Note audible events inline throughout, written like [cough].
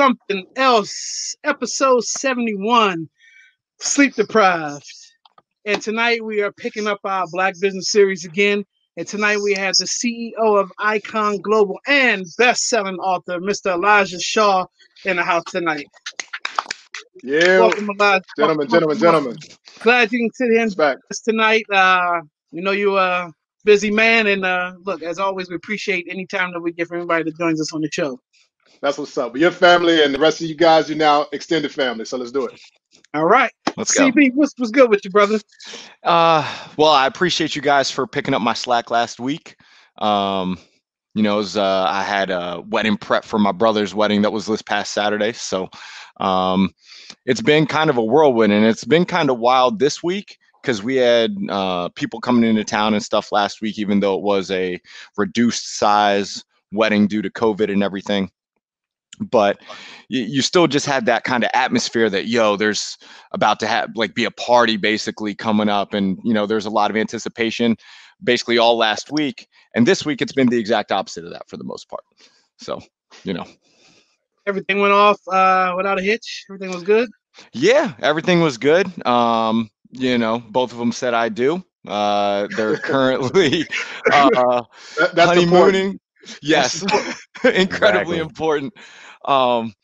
Something Else, episode 71, Sleep Deprived. And tonight we are picking up our Black Business Series again. And tonight we have the CEO of Icon Global and best-selling author, Mr. Elijah Shaw, in the house tonight. Yeah, Welcome, Elijah. gentlemen, Welcome, gentlemen, gentlemen. Glad you can sit here and back. tonight. Uh, we know you're a busy man, and uh, look, as always, we appreciate any time that we get for anybody that joins us on the show. That's what's up. But your family and the rest of you guys, you're now extended family. So let's do it. All right, Let's go. CB, what's what's good with you, brother? Uh, well, I appreciate you guys for picking up my slack last week. Um, you know, it was, uh, I had a wedding prep for my brother's wedding that was this past Saturday. So um, it's been kind of a whirlwind and it's been kind of wild this week because we had uh, people coming into town and stuff last week, even though it was a reduced size wedding due to COVID and everything. But you, you still just had that kind of atmosphere that, yo, there's about to have like be a party basically coming up. And, you know, there's a lot of anticipation basically all last week. And this week it's been the exact opposite of that for the most part. So, you know, Everything went off uh, without a hitch. Everything was good. yeah, everything was good. Um, you know, both of them said I do. Uh, they're [laughs] currently uh, That, that's important. honeymooning. Yes, [laughs] incredibly Exactly. important. Um,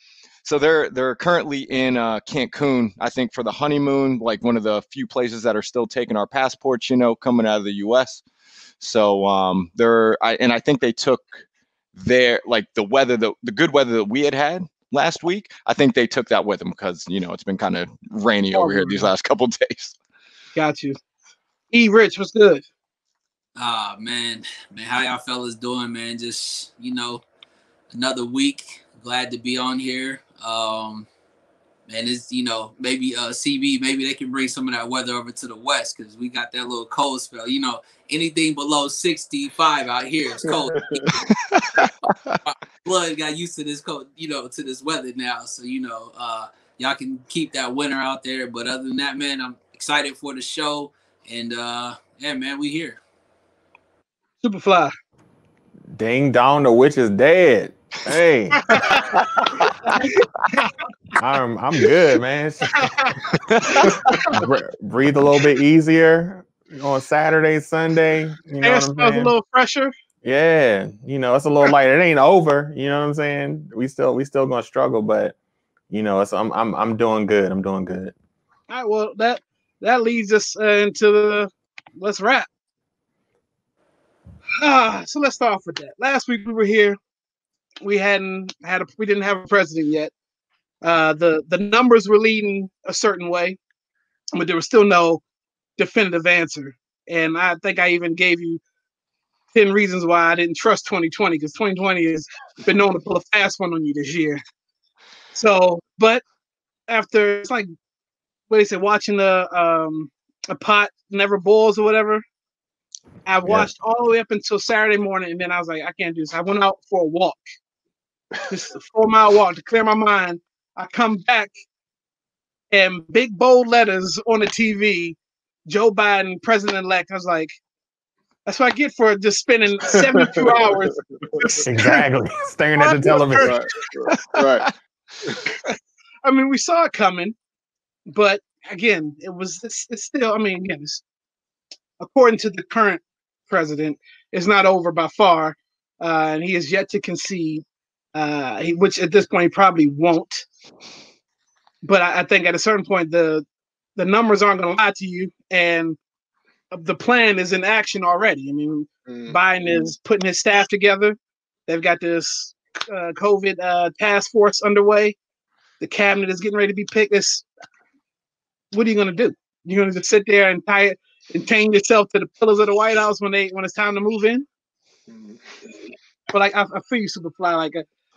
so they're they're currently in uh, Cancun, I think, for the honeymoon, like one of the few places that are still taking our passports, you know, coming out of the U.S. So um, they're, I, and I think they took their like the weather, the the good weather that we had had last week. I think they took that with them because you know it's been kind of rainy over here these last couple [laughs] days. Got you. E Rich, what's good? Ah man, man, how y'all fellas doing, man? Just you know, another week. Glad to be on here. Um, man, it's you know maybe uh CB, maybe they can bring some of that weather over to the west because we got that little cold spell. You know, anything below sixty five out here is cold. [laughs] [laughs] Blood got used to this cold, you know, to this weather now. So you know, uh, y'all can keep that winter out there. But other than that, man, I'm excited for the show. And uh, yeah, man, we here. Superfly. Ding dong, the witch is dead. Hey, [laughs] I'm I'm good, man. [laughs] Breathe a little bit easier on Saturday, Sunday. You know Air what I'm smells a little fresher. Yeah, you know, it's a little light. It ain't over. You know what I'm saying? We still we still gonna struggle, but you know, it's I'm I'm I'm doing good. I'm doing good. All right, well that that leads us uh, into the let's wrap. Ah, [sighs] so let's start off with that. Last week we were here. We hadn't had a we didn't have a president yet. Uh, the the numbers were leading a certain way, but there was still no definitive answer. And I think I even gave you ten reasons why I didn't trust 2020 because 2020 has been known to pull a fast one on you this year. So, but after it's like what they say, watching the um a pot never boils or whatever. I watched all the way up until Saturday morning, and then I was like, I can't do this. I went out for a walk, just a four mile walk to clear my mind. I come back, and big bold letters on the TV, Joe Biden, president elect. I was like, that's what I get for just spending 72 [laughs] hours. Exactly. [laughs] Staring at the television. Right, right. [laughs] I mean, we saw it coming, but again, it was it's, it's still. I mean, again, it's, according to the current president, it's not over by far, uh, and he is yet to concede, uh, he, which at this point he probably won't. But I, I think at a certain point, the the numbers aren't going to lie to you, and the plan is in action already. I mean, Mm. Biden is putting his staff together. They've got this uh, COVID uh, task force underway. The cabinet is getting ready to be picked. It's, what are you going to do? You're going to just sit there and tie it and chain yourself to the pillars of the White House when they when it's time to move in? Mm. But like I, I feel you, Superfly, like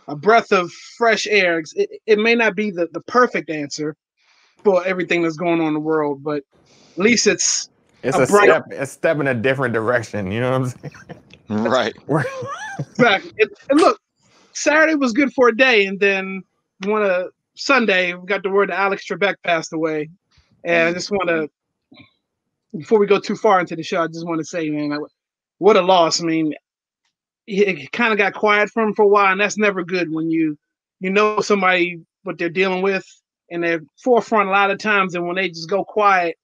a, a breath of fresh air. It, it may not be the, the perfect answer for everything that's going on in the world, but at least it's It's A a bright- step, a step in a different direction. You know what I'm saying? [laughs] Right. [laughs] We're- Exactly. It, and look, Saturday was good for a day, and then one of Sunday we got the word that Alex Trebek passed away, and I just want to, before we go too far into the show, I just want to say, man, like, what a loss. I mean, it kind of got quiet from for a while, and that's never good when you you know somebody what they're dealing with and they're forefront a lot of times, and when they just go quiet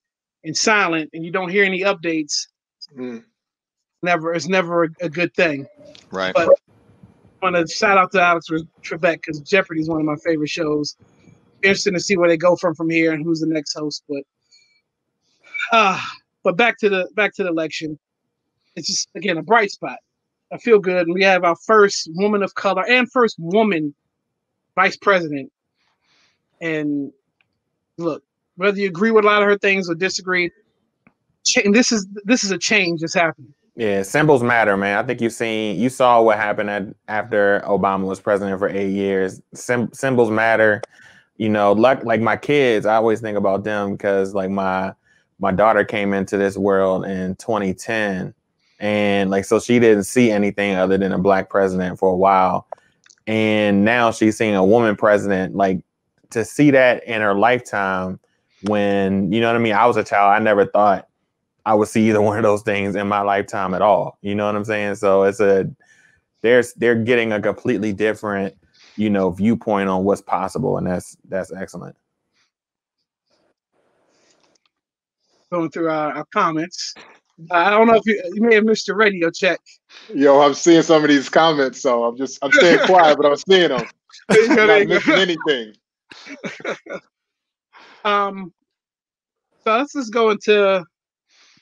and silent, and you don't hear any updates, Mm. never it's never a, a good thing. Right. But I want to shout out to Alex Trebek because Jeopardy is one of my favorite shows. Interesting to see where they go from from here and who's the next host. But uh but back to the back to the election. It's just again a bright spot. I feel good. And We have our first woman of color and first woman vice president. And look, whether you agree with a lot of her things or disagree, this is this is a change that's happening. Yeah, symbols matter, man. I think you've seen, you saw what happened at, after Obama was president for eight years. Sym- symbols matter. You know, like like my kids, I always think about them because like my my daughter came into this world in 2010, and like so she didn't see anything other than a black president for a while, and now she's seeing a woman president. Like to see that in her lifetime, when you know what I mean. I was a child. I never thought I would see either [laughs] one of those things in my lifetime at all. You know what I'm saying? So it's a there's they're getting a completely different, you know, viewpoint on what's possible, and that's that's excellent. Going through our, our comments. I don't know if you, you may have missed your radio check. Yo, I'm seeing some of these comments, so I'm just I'm staying [laughs] quiet, but I'm seeing them. I'm not missing anything. [laughs] Um, so let's just go into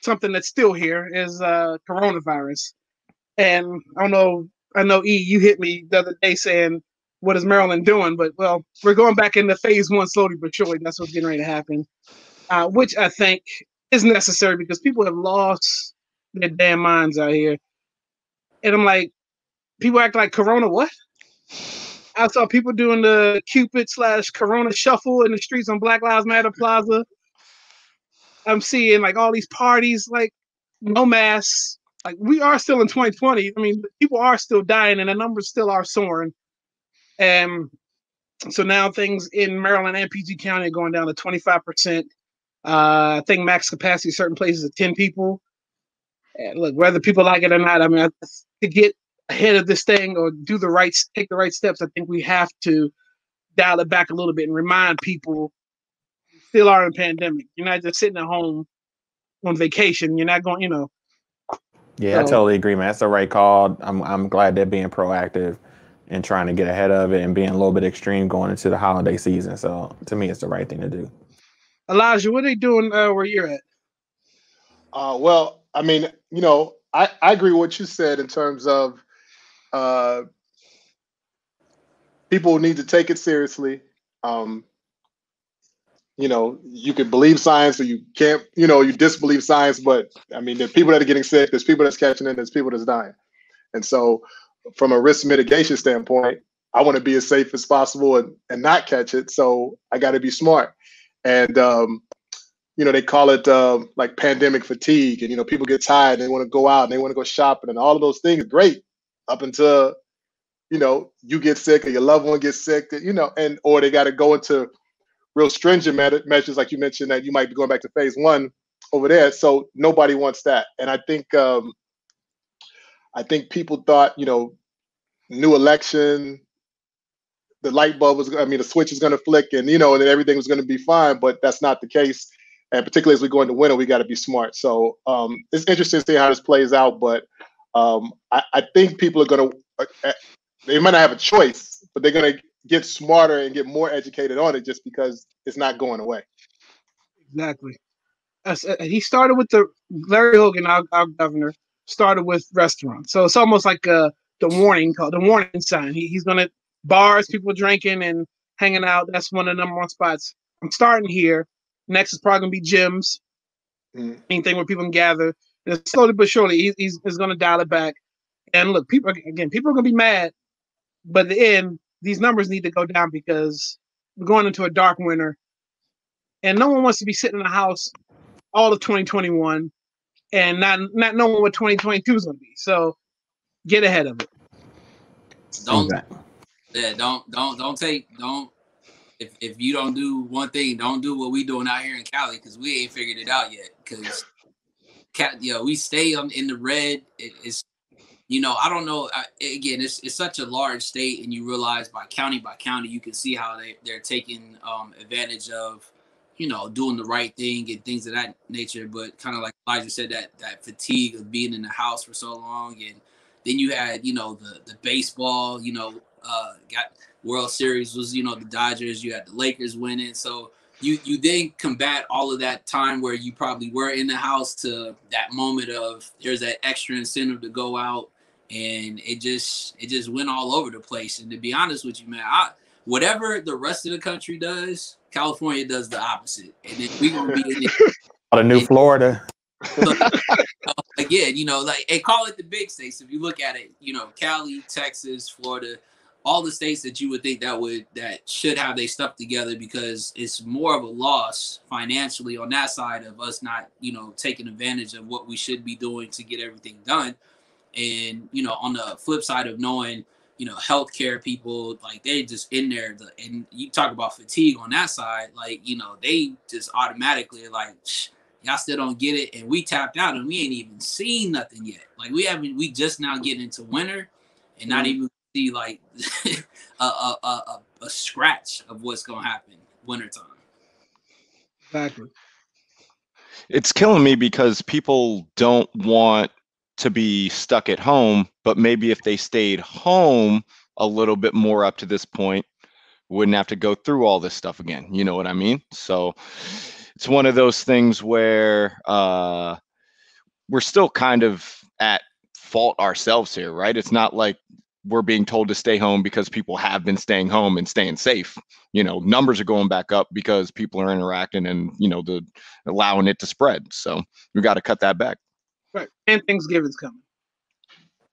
something that's still here is uh, coronavirus. And I don't know, I know E, you hit me the other day saying, "What is Maryland doing?" But well, we're going back into phase one slowly but surely. That's what's getting ready to happen, uh, which I think is necessary because people have lost their damn minds out here. And I'm like, people act like Corona. What? I saw people doing the Cupid slash Corona shuffle in the streets on Black Lives Matter Plaza. I'm seeing like all these parties, like no masks. Like we are still in 2020. I mean, people are still dying, and the numbers still are soaring. And so now things in Maryland and PG County are going down to 25 percent. Uh, I think max capacity certain places is 10 people. And look, whether people like it or not, I mean, I- to get ahead of this thing or do the right, take the right steps, I think we have to dial it back a little bit and remind people we still are in pandemic. You're not just sitting at home on vacation. You're not going, you know, Yeah, I totally agree, man. That's the right call. I'm I'm glad they're being proactive and trying to get ahead of it and being a little bit extreme going into the holiday season. So to me, it's the right thing to do. Elijah, what are they doing uh, where you're at? Uh, well, I mean, you know, I, I agree with what you said in terms of uh, people need to take it seriously. Um, you know, you can believe science or you can't, you know, you disbelieve science, but I mean, there's people that are getting sick, there's people that's catching it, there's people that's dying. And so, from a risk mitigation standpoint, I want to be as safe as possible and, and not catch it. So, I got to be smart. And, um, you know, they call it um, like pandemic fatigue, and you know, people get tired, and they want to go out and they want to go shopping, and all of those things. Great, up until you know you get sick or your loved one gets sick, you know, and or they got to go into real stringent me- measures, like you mentioned that you might be going back to phase one over there. So nobody wants that, and I think um, I think people thought, you know, new election, the light bulb was, I mean, the switch is going to flick, and you know, and then everything was going to be fine, but that's not the case and particularly as we go into winter, we got to be smart. So um, it's interesting to see how this plays out. But um, I, I think people are going to, they might not have a choice, but they're going to get smarter and get more educated on it just because it's not going away. Exactly. Uh, he started with the Larry Hogan, our, our governor, started with restaurants. So it's almost like uh, the warning call, the warning sign. He, he's gonna bars, people drinking and hanging out. That's one of the number one spots. I'm starting here. Next is probably gonna be gyms, Mhm. anything where people can gather. And slowly but surely, he, he's, he's gonna dial it back. And look, people again, people are gonna be mad, but at the end, these numbers need to go down because we're going into a dark winter, and no one wants to be sitting in the house all of 2021 and not not knowing what 2022 is going to be. So get ahead of it. Don't Exactly. Yeah, don't don't don't take don't if if you don't do one thing, don't do what we doing out here in Cali because we ain't figured it out yet. Because cat, yo, we stay on in the red. It, it's you know, I don't know. I, again, it's it's such a large state, and you realize by county by county, you can see how they they're taking um, advantage of, you know, doing the right thing and things of that nature. But kind of like Elijah said, that that fatigue of being in the house for so long, and then you had, you know, the the baseball, you know, uh, got World Series was, you know, the Dodgers. You had the Lakers winning, so you you then combat all of that time where you probably were in the house to that moment of there's that extra incentive to go out and it just it just went all over the place. And to be honest with you, man, I whatever the rest of the country does, California does the opposite. And then we gonna be in it. [laughs] Out of New Florida. [laughs] again, you know, like and call it the big states. If you look at it, you know, Cali, Texas, Florida, all the states that you would think that would that should have they stuff together because it's more of a loss financially on that side of us not, you know, taking advantage of what we should be doing to get everything done. And you know, on the flip side of knowing, you know, healthcare people like they just in there, the, and you talk about fatigue on that side, like you know, they just automatically like. Y'all still don't get it, and we tapped out, and we ain't even seen nothing yet. Like we haven't, we just now getting into winter, and not mm-hmm. even see like [laughs] a, a, a, a, scratch of what's gonna happen wintertime. Exactly. It's killing me because people don't want to be stuck at home, but maybe if they stayed home a little bit more up to this point, wouldn't have to go through all this stuff again. You know what I mean? So it's one of those things where uh, we're still kind of at fault ourselves here, right? It's not like we're being told to stay home because people have been staying home and staying safe. You know, numbers are going back up because people are interacting and you know the allowing it to spread. So we got to cut that back. Right, and Thanksgiving's coming.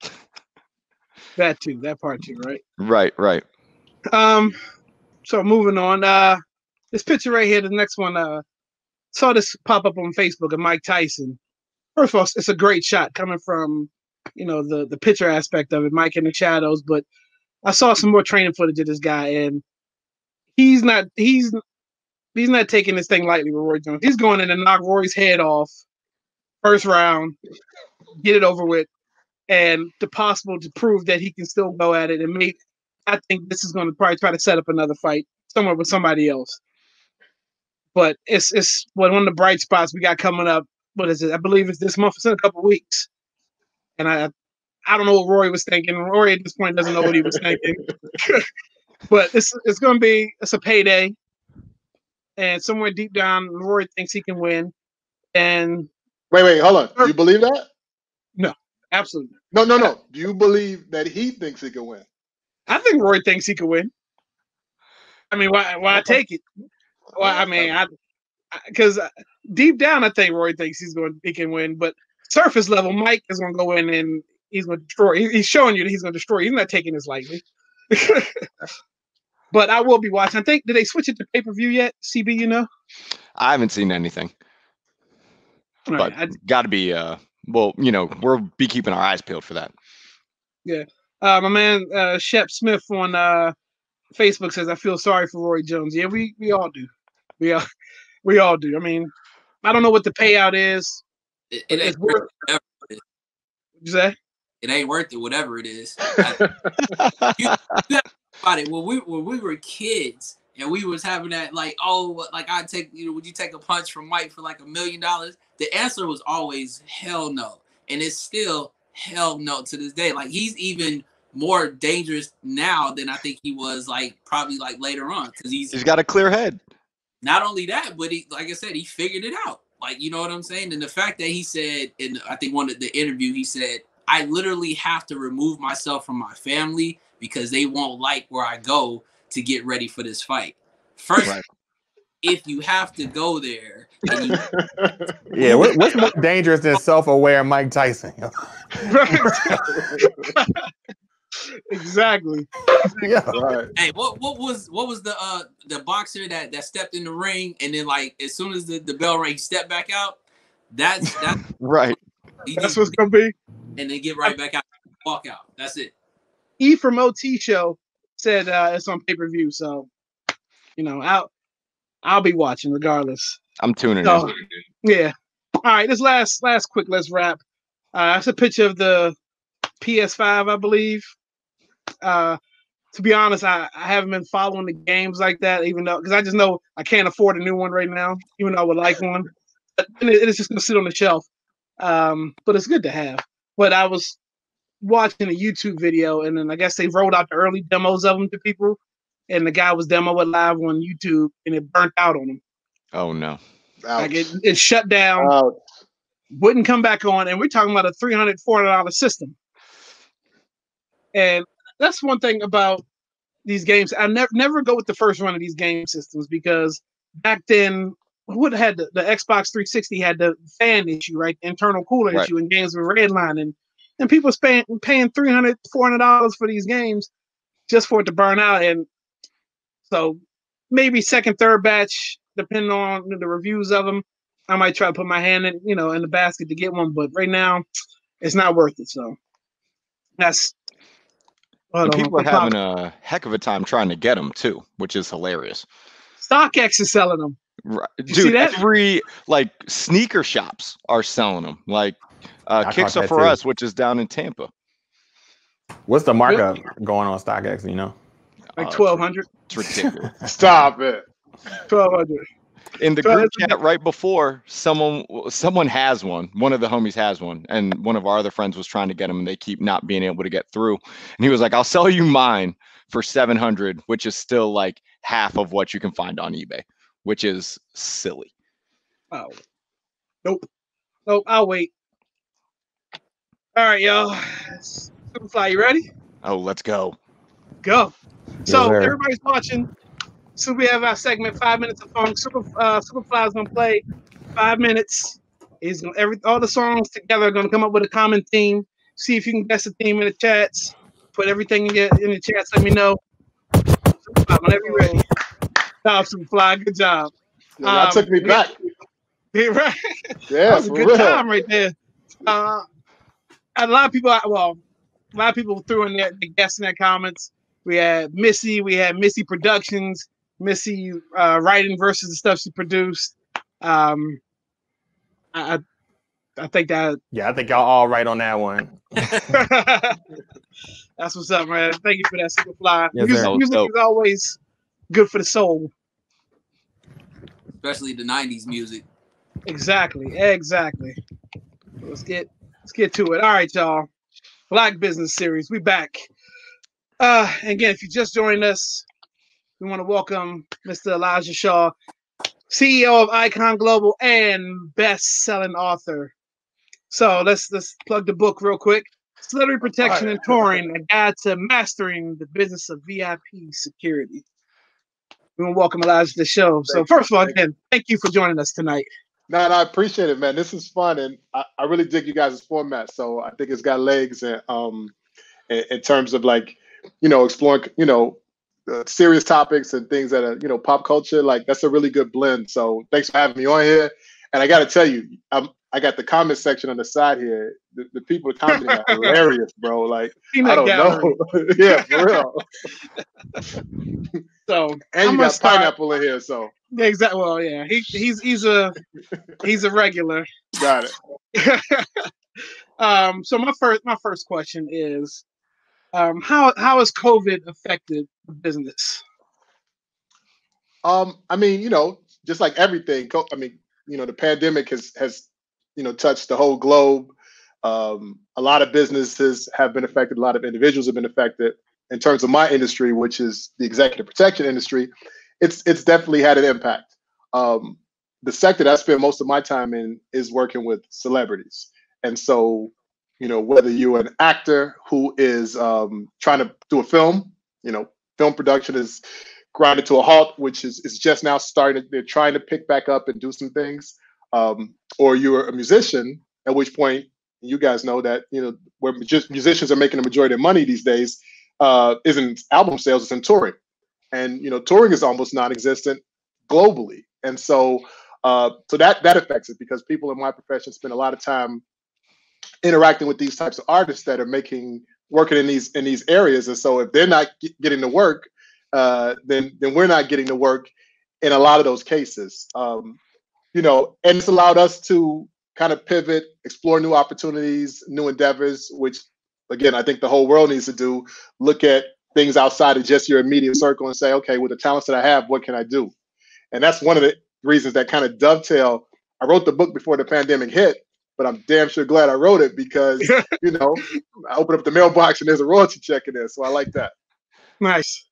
[laughs] that too, that part too, right? Right, right. Um, so moving on. Uh, this picture right here, the next one. Uh, saw this pop up on Facebook of Mike Tyson. First of all, it's a great shot coming from you know the the picture aspect of it, Mike in the shadows. But I saw some more training footage of this guy, and he's not he's he's not taking this thing lightly with Roy Jones. He's going in to knock Roy's head off first round, get it over with, and the possible to prove that he can still go at it and make. I think this is going to probably try to set up another fight somewhere with somebody else. But it's it's one of the bright spots we got coming up. What is it? I believe it's this month. It's in a couple weeks and I I don't know what Roy was thinking. Roy at this point doesn't know what he was thinking. [laughs] but it's it's gonna be it's a payday. And somewhere deep down, Roy thinks he can win. And wait, wait, hold on. Do you believe that? No, absolutely. No, no, no. Do you believe that he thinks he can win? I think Roy thinks he can win. I mean, why why take it? Well, I mean, I because uh, deep down, I think Roy thinks he's going he can win, but surface level, Mike is going to go in and he's going to destroy. He's showing you that he's going to destroy. He's not taking this lightly. [laughs] but I will be watching. I think did they switch it to pay per view yet? CB, you know? I haven't seen anything. All but right, got to be. uh Well, you know, we'll be keeping our eyes peeled for that. Yeah, uh, my man uh, Shep Smith on uh, Facebook says, "I feel sorry for Roy Jones." Yeah, we we all do. We all [laughs] we all do. I mean, I don't know what the payout is. It, it ain't worth it. What you say? It ain't worth it, whatever it is. [laughs] I, you, you about it when we when we were kids and we was having that like oh like I take you know would you take a punch from Mike for like a million dollars? The answer was always hell no, and it's still hell no to this day. Like he's even more dangerous now than I think he was like probably like later on because he's he's got a clear head. Not only that, but he like I said, he figured it out. Like, you know what I'm saying? And the fact that he said in I think one of the interview, he said, I literally have to remove myself from my family because they won't like where I go to get ready for this fight. First, right. if you have to go there, you- [laughs] yeah, what, what's more dangerous than self-aware Mike Tyson? [laughs] [laughs] exactly. [laughs] Yeah. Right. Hey, what what was what was the uh the boxer that that stepped in the ring and then like as soon as the, the bell rang, step back out? That's that's [laughs] right. That's what's gonna be. And then get right back out, walk out. That's it. E from OT show said uh it's on pay per view, so you know I'll I'll be watching regardless. I'm tuning so, in. Yeah. All right. This last last quick. Let's wrap. Uh, that's a picture of the PS5, I believe. Uh, to be honest, I, I haven't been following the games like that, even though because I just know I can't afford a new one right now, even though I would like one. But it, it's just gonna sit on the shelf. Um, but it's good to have. But I was watching a YouTube video, and then I guess they rolled out the early demos of them to people, and the guy was demoing live on YouTube, and it burnt out on him. Oh no! Ouch. Like it, it shut down, Ouch. wouldn't come back on, and we're talking about a three hundred, four hundred dollar system. And that's one thing about these games. I never never go with the first run of these game systems because back then, what had the, the Xbox 360 had the fan issue, right? The internal cooler right. issue, and games were redlining, and people spent paying 300 400 dollars for these games just for it to burn out. And so maybe second, third batch, depending on the reviews of them, I might try to put my hand in, you know, in the basket to get one. But right now, it's not worth it. So that's people are having a heck of a time trying to get them too, which is hilarious. StockX is selling them. Right. Dude, every like sneaker shops are selling them. Like uh, Kicks are for too. us, which is down in Tampa. What's the markup really? going on StockX? You know, like uh, twelve hundred. It's ridiculous. [laughs] Stop it. Twelve hundred in the group chat right before someone someone has one. One of the homies has one and one of our other friends was trying to get them and they keep not being able to get through. And he was like i'll sell you mine for 700 which is still like half of what you can find on ebay which is silly. Oh nope. Nope i'll wait. All right y'all Superfly, you ready? Oh let's go. Go. So everybody's watching so we have our segment, five minutes of funk. Super uh, Superfly's gonna play five minutes. Is gonna every all the songs together are gonna come up with a common theme. See if you can guess the theme in the chats. Put everything in, your, in the chats. Let me know. Superfly, whenever you're ready. Job, Superfly. Good job. Yeah, that um, took me back. [laughs] Yeah, right. Yeah, that was a good real. time right there. Uh, a lot of people, well, a lot of people threw in their, their guests in their comments. We had Missy, we had Missy Productions, Missy uh, writing versus the stuff she produced. Um, I, I think that. Yeah, I think y'all all right on that one. [laughs] That's what's up, man. Thank you for that, Superfly. Yes, music, music is always good for the soul, especially the '90s music. Exactly, exactly. Let's get let's get to it. All right, y'all. Black Business Series, we back. Uh, again, if you just joined us, we want to welcome Mr. Elijah Shaw, CEO of Icon Global and best-selling author. So let's let's plug the book real quick. Celebrity Protection right. and Touring: A Guide to Mastering the Business of VIP Security. We want to welcome Elijah to the show. So first of all, again, thank you for joining us tonight. No, I appreciate it, man. This is fun, and I, I really dig you guys' format. So I think it's got legs, and um, in, in terms of like, you know, exploring, you know, uh, serious topics and things that are you know pop culture like that's a really good blend. So thanks for having me on here. And i got to tell you I'm, i got the comment section on the side here. The, the people commenting are [laughs] hilarious bro. Like i don't gallery. know. [laughs] Yeah for real. [laughs] So and I'm you got start. pineapple in here so. Yeah, exactly well yeah he, he's he's a he's a regular. Got it. Um so my first my first question is um, how how has COVID affected business? Um, I mean, you know, just like everything. I mean, you know, the pandemic has has you know touched the whole globe. Um, a lot of businesses have been affected. A lot of individuals have been affected. In terms of my industry, which is the executive protection industry, it's it's definitely had an impact. Um, the sector that I spend most of my time in is working with celebrities, and so you know, whether you're an actor who is um, trying to do a film, you know, film production is grinded to a halt, which is, is just now starting. They're trying to pick back up and do some things. Um, or you're a musician, at which point you guys know that, you know, where just musicians are making the majority of money these days uh, isn't album sales, it's in touring. And, you know, touring is almost non-existent globally. And so, uh, so that, that affects it because people in my profession spend a lot of time interacting with these types of artists that are making working in these in these areas and so if they're not getting the work uh, then then we're not getting the work in a lot of those cases um, you know and it's allowed us to kind of pivot explore new opportunities new endeavors which again, I think the whole world needs to do look at things outside of just your immediate circle and say, okay, with the talents that I have, what can I do? And that's one of the reasons that kind of dovetail. I wrote the book before the pandemic hit, but I'm damn sure glad I wrote it because [laughs] you know I open up the mailbox and there's a royalty check in there, so I like that. Nice,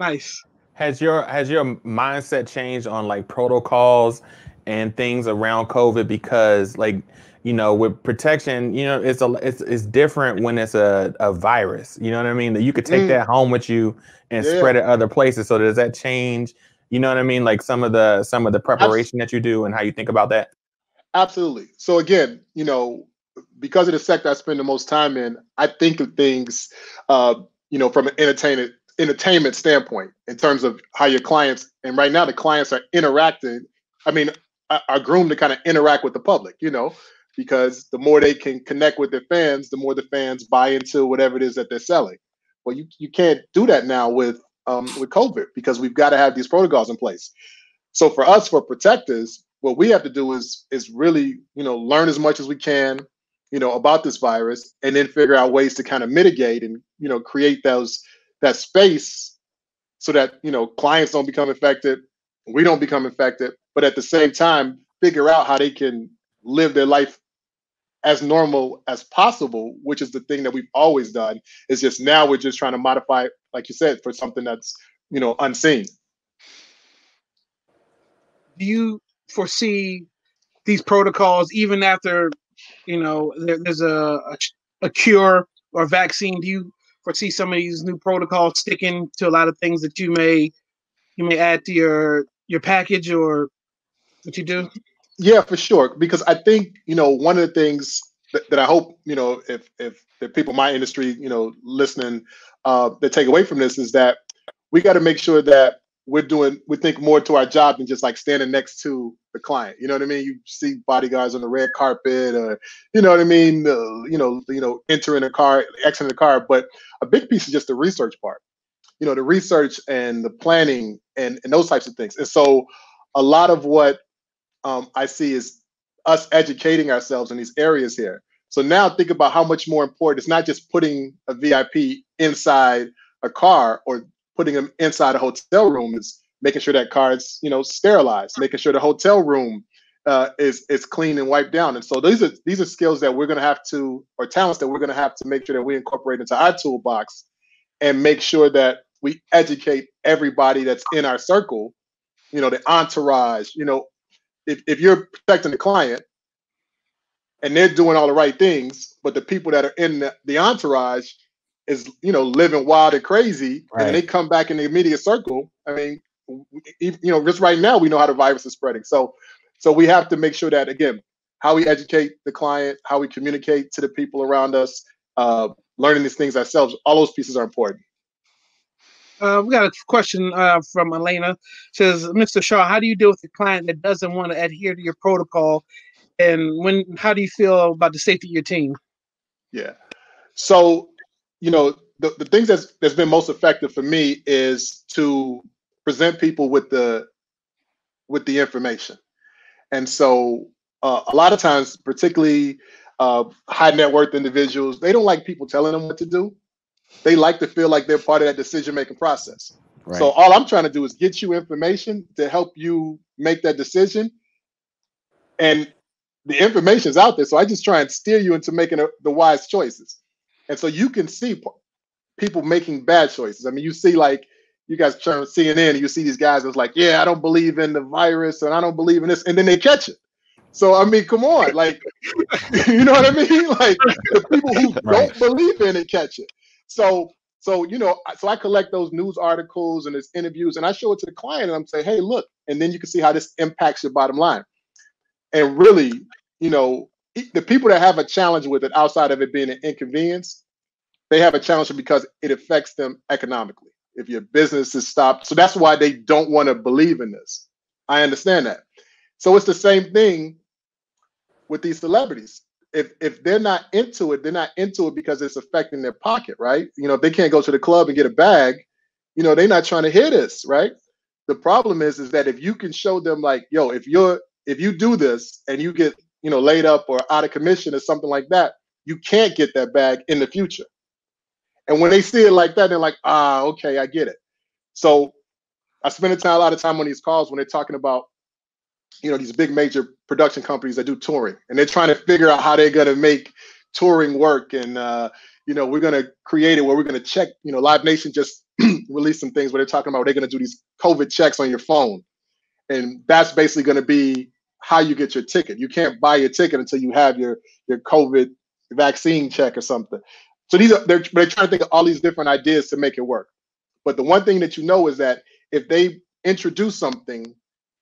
nice. Has your has your mindset changed on like protocols and things around COVID because like you know with protection you know it's a it's, it's different when it's a, a virus you know what I mean that you could take mm. that home with you and yeah. spread it other places so does that change you know what I mean like some of the some of the preparation that you do and how you think about that absolutely. So again you know because of the sector I spend the most time in I think of things uh you know from an entertainment entertainment standpoint in terms of how your clients and right now the clients are interacting i mean are groomed to kind of interact with the public you know because the more they can connect with their fans the more the fans buy into whatever it is that they're selling. Well you, you can't do that now with um, with covid because we've got to have these protocols in place. So for us for protectors what we have to do is is really you know learn as much as we can you know about this virus and then figure out ways to kind of mitigate and you know create those that space so that you know clients don't become infected we don't become infected but at the same time figure out how they can live their life as normal as possible which is the thing that we've always done. Is just now we're just trying to modify like you said for something that's you know unseen. Do you foresee these protocols even after you know there, there's a, a, a cure or vaccine do you foresee some of these new protocols sticking to a lot of things that you may you may add to your your package or what you do? Yeah, for sure. Because I think you know one of the things that, that I hope you know if if the people in my industry you know listening uh, that take away from this is that we got to make sure that we're doing we think more to our job than just like standing next to the client. You know what I mean? You see bodyguards on the red carpet, or you know what I mean? Uh, you know, you know, entering a car, exiting the car. But a big piece is just the research part. You know, the research and the planning and and those types of things. And so, a lot of what um, I see is us educating ourselves in these areas here. So now think about how much more important it's not just putting a VIP inside a car or putting them inside a hotel room is making sure that car is you know sterilized, making sure the hotel room uh, is is clean and wiped down. And so these are these are skills that we're going to have to, or talents that we're going to have to make sure that we incorporate into our toolbox, and make sure that we educate everybody that's in our circle. You know, the entourage. You know, if if you're protecting the client, and they're doing all the right things, but the people that are in the, the entourage is you know living wild and crazy, right. and they come back in the immediate circle. I mean, you know, just right now we know how the virus is spreading. So, so we have to make sure that again, how we educate the client, how we communicate to the people around us, uh, learning these things ourselves. All those pieces are important. Uh, we got a question uh, from Elena. It says, Mr. Shaw, how do you deal with a client that doesn't want to adhere to your protocol? And when, how do you feel about the safety of your team? Yeah. So you know, the, the things that's that's been most effective for me is to present people with the with the information. And so uh, a lot of times, particularly uh, high net worth individuals, they don't like people telling them what to do. They like to feel like they're part of that decision making process. Right. So all I'm trying to do is get you information to help you make that decision. And the information is out there. So I just try and steer you into making a, the wise choices. And so you can see people making bad choices. I mean, you see like you guys turn CNN and you see these guys that's like, yeah, I don't believe in the virus and I don't believe in this, and then they catch it. So I mean, come on, like, [laughs] you know what I mean? [laughs] Like the people who right. don't believe in it catch it. So, so you know, so I collect those news articles and those interviews, and I show it to the client, and I'm saying, hey, look, and then you can see how this impacts your bottom line. And really, you know, the people that have a challenge with it outside of it being an inconvenience, they have a challenge because it affects them economically. If your business is stopped, so that's why they don't want to believe in this. I understand that. So it's the same thing with these celebrities. If if they're not into it, they're not into it because it's affecting their pocket, right? You know, if they can't go to the club and get a bag, you know, they're not trying to hear this, right? The problem is, is that if you can show them like, yo, if you're if you do this and you get you know, laid up or out of commission or something like that, you can't get that bag in the future. And when they see it like that, they're like, ah, okay, I get it. So I spend a, time, a lot of time on these calls when they're talking about, you know, these big major production companies that do touring, and they're trying to figure out how they're going to make touring work. And uh, you know, we're going to create it where we're going to check. You know, Live Nation just [clears throat] released some things where they're talking about they're going to do these COVID checks on your phone, and that's basically going to be how you get your ticket. You can't buy your ticket until you have your your COVID vaccine check or something. So these are they're they're trying to think of all these different ideas to make it work. But the one thing that you know is that if they introduce something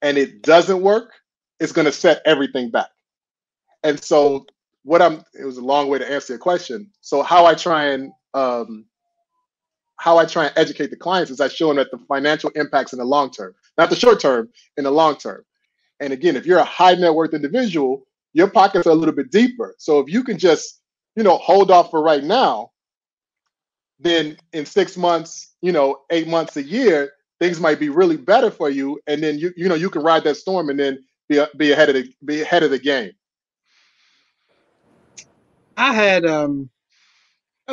and it doesn't work, it's going to set everything back. And so what I'm it was a long way to answer your question. So how I try and um, how I try and educate the clients is I show them that the financial impacts in the long term, not the short term, in the long term. And again, if you're a high net worth individual, your pockets are a little bit deeper. So if you can just, you know, hold off for right now, then in six months, you know, eight months, a year, things might be really better for you. And then you, you know, you can ride that storm and then be be ahead of the be ahead of the game. I had um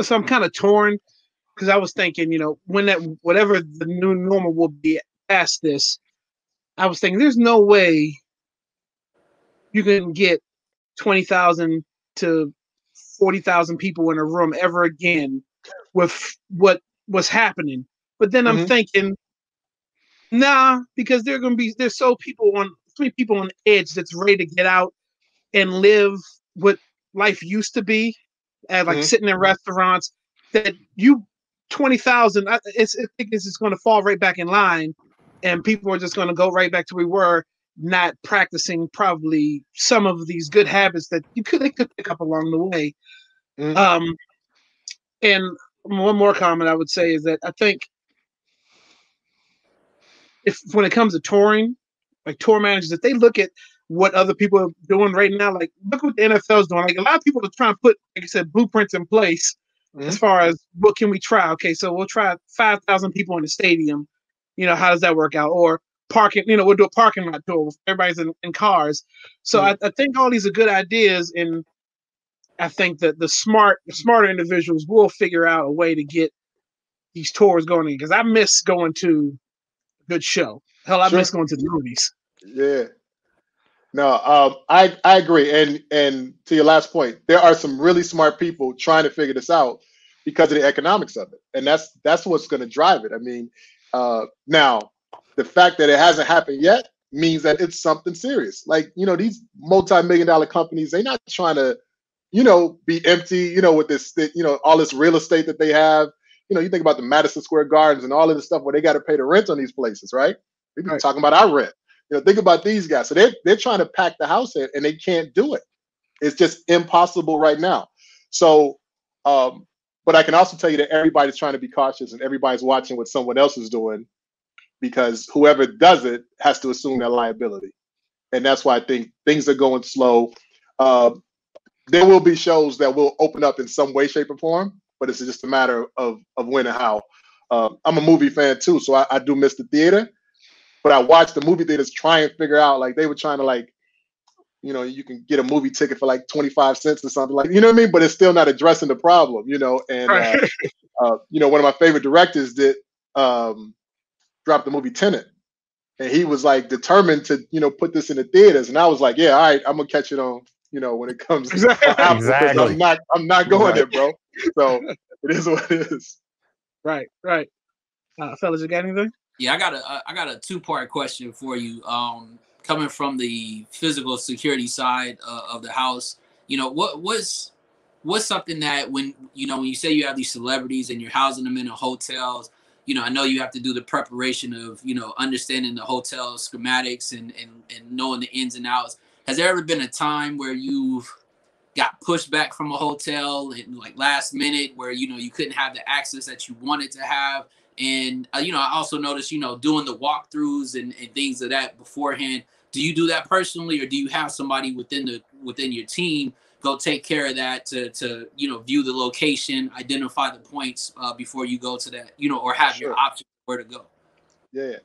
so I'm kind of torn because I was thinking, you know, when that whatever the new normal will be past this, I was thinking there's no way you can get twenty thousand to forty thousand people in a room ever again with what was happening. But then I'm mm-hmm. thinking, nah, because there are gonna be there's so people on many people on the edge that's ready to get out and live what life used to be, at like mm-hmm. sitting in restaurants that you twenty thousand. It's I think it's just going to fall right back in line, and people are just going to go right back to where we were, not practicing probably some of these good habits that you could they could pick up along the way. Mm-hmm. Um, and one more comment I would say is that I think if when it comes to touring, like tour managers, if they look at what other people are doing right now, like look what the NFL's doing. Like a lot of people are trying to put, like I said, blueprints in place mm-hmm. as far as what can we try. Okay, so we'll try five thousand people in the stadium. You know, how does that work out? Or parking, you know, we'll do a parking lot tour. Everybody's in, in cars. So mm-hmm. I, I think all these are good ideas, and I think that the smart, the smarter individuals will figure out a way to get these tours going in. Because I miss going to a good show. Hell, I sure. miss going to the movies. Yeah. No, um, I I agree, and and to your last point, there are some really smart people trying to figure this out because of the economics of it, and that's that's what's going to drive it. I mean, uh, now the fact that it hasn't happened yet means that it's something serious. Like you know, these multi-million dollar companies, they're not trying to, you know, be empty. You know, with this, you know, all this real estate that they have. You know, you think about the Madison Square Gardens and all of this stuff where they got to pay the rent on these places, right? We've been right. talking about our rent. You know, think about these guys. So they're they're trying to pack the house in and they can't do it. It's just impossible right now. So um, but I can also tell you that everybody's trying to be cautious and everybody's watching what someone else is doing because whoever does it has to assume that liability. And that's why I think things are going slow. Uh, there will be shows that will open up in some way, shape, or form, but it's just a matter of of when and how. Uh, I'm a movie fan too, so I, I do miss the theater. But I watched the movie theaters try and figure out like they were trying to like, you know, you can get a movie ticket for like 25 cents or something like, you know what I mean? But it's still not addressing the problem, you know. And uh, [laughs] uh, you know, one of my favorite directors did um, drop the movie Tenet, and he was like determined to you know put this in the theaters, and I was like, yeah, all right, I'm gonna catch it on you know when it comes. [laughs] Exactly. exactly. I'm not I'm not going right. there, bro. So [laughs] it is what it is. Right, right. Uh, fellas, you got anything? Yeah, I got a I got a two part question for you. Um, coming from the physical security side uh, of the house, you know what what's what's something that when you know when you say you have these celebrities and you're housing them in hotels, you know I know you have to do the preparation of you know understanding the hotel schematics and and and knowing the ins and outs. Has there ever been a time where you've got pushed back from a hotel and like last minute where you know you couldn't have the access that you wanted to have and uh, you know, I also noticed, you know, doing the walkthroughs and, and things of that beforehand. Do you do that personally, or do you have somebody within the within your team go take care of that to to you know view the location, identify the points uh, before you go to that, you know, or have sure. your option where to go? Yeah,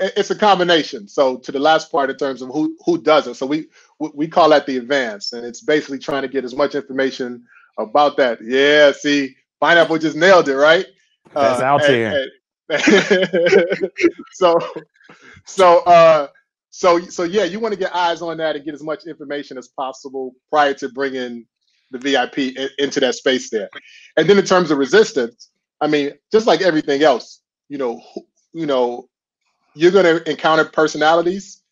it's a combination. So to the last part in terms of who who does it, so we we call that the advance, and it's basically trying to get as much information about that. Yeah, see, Pineapple just nailed it, right? That's Uh, out and- here. and- [laughs] so, so, uh, so, so yeah, you want to get eyes on that and get as much information as possible prior to bringing the VIP in- into that space there. And then in terms of resistance, I mean, just like everything else, you know, you know, you're going to encounter personalities,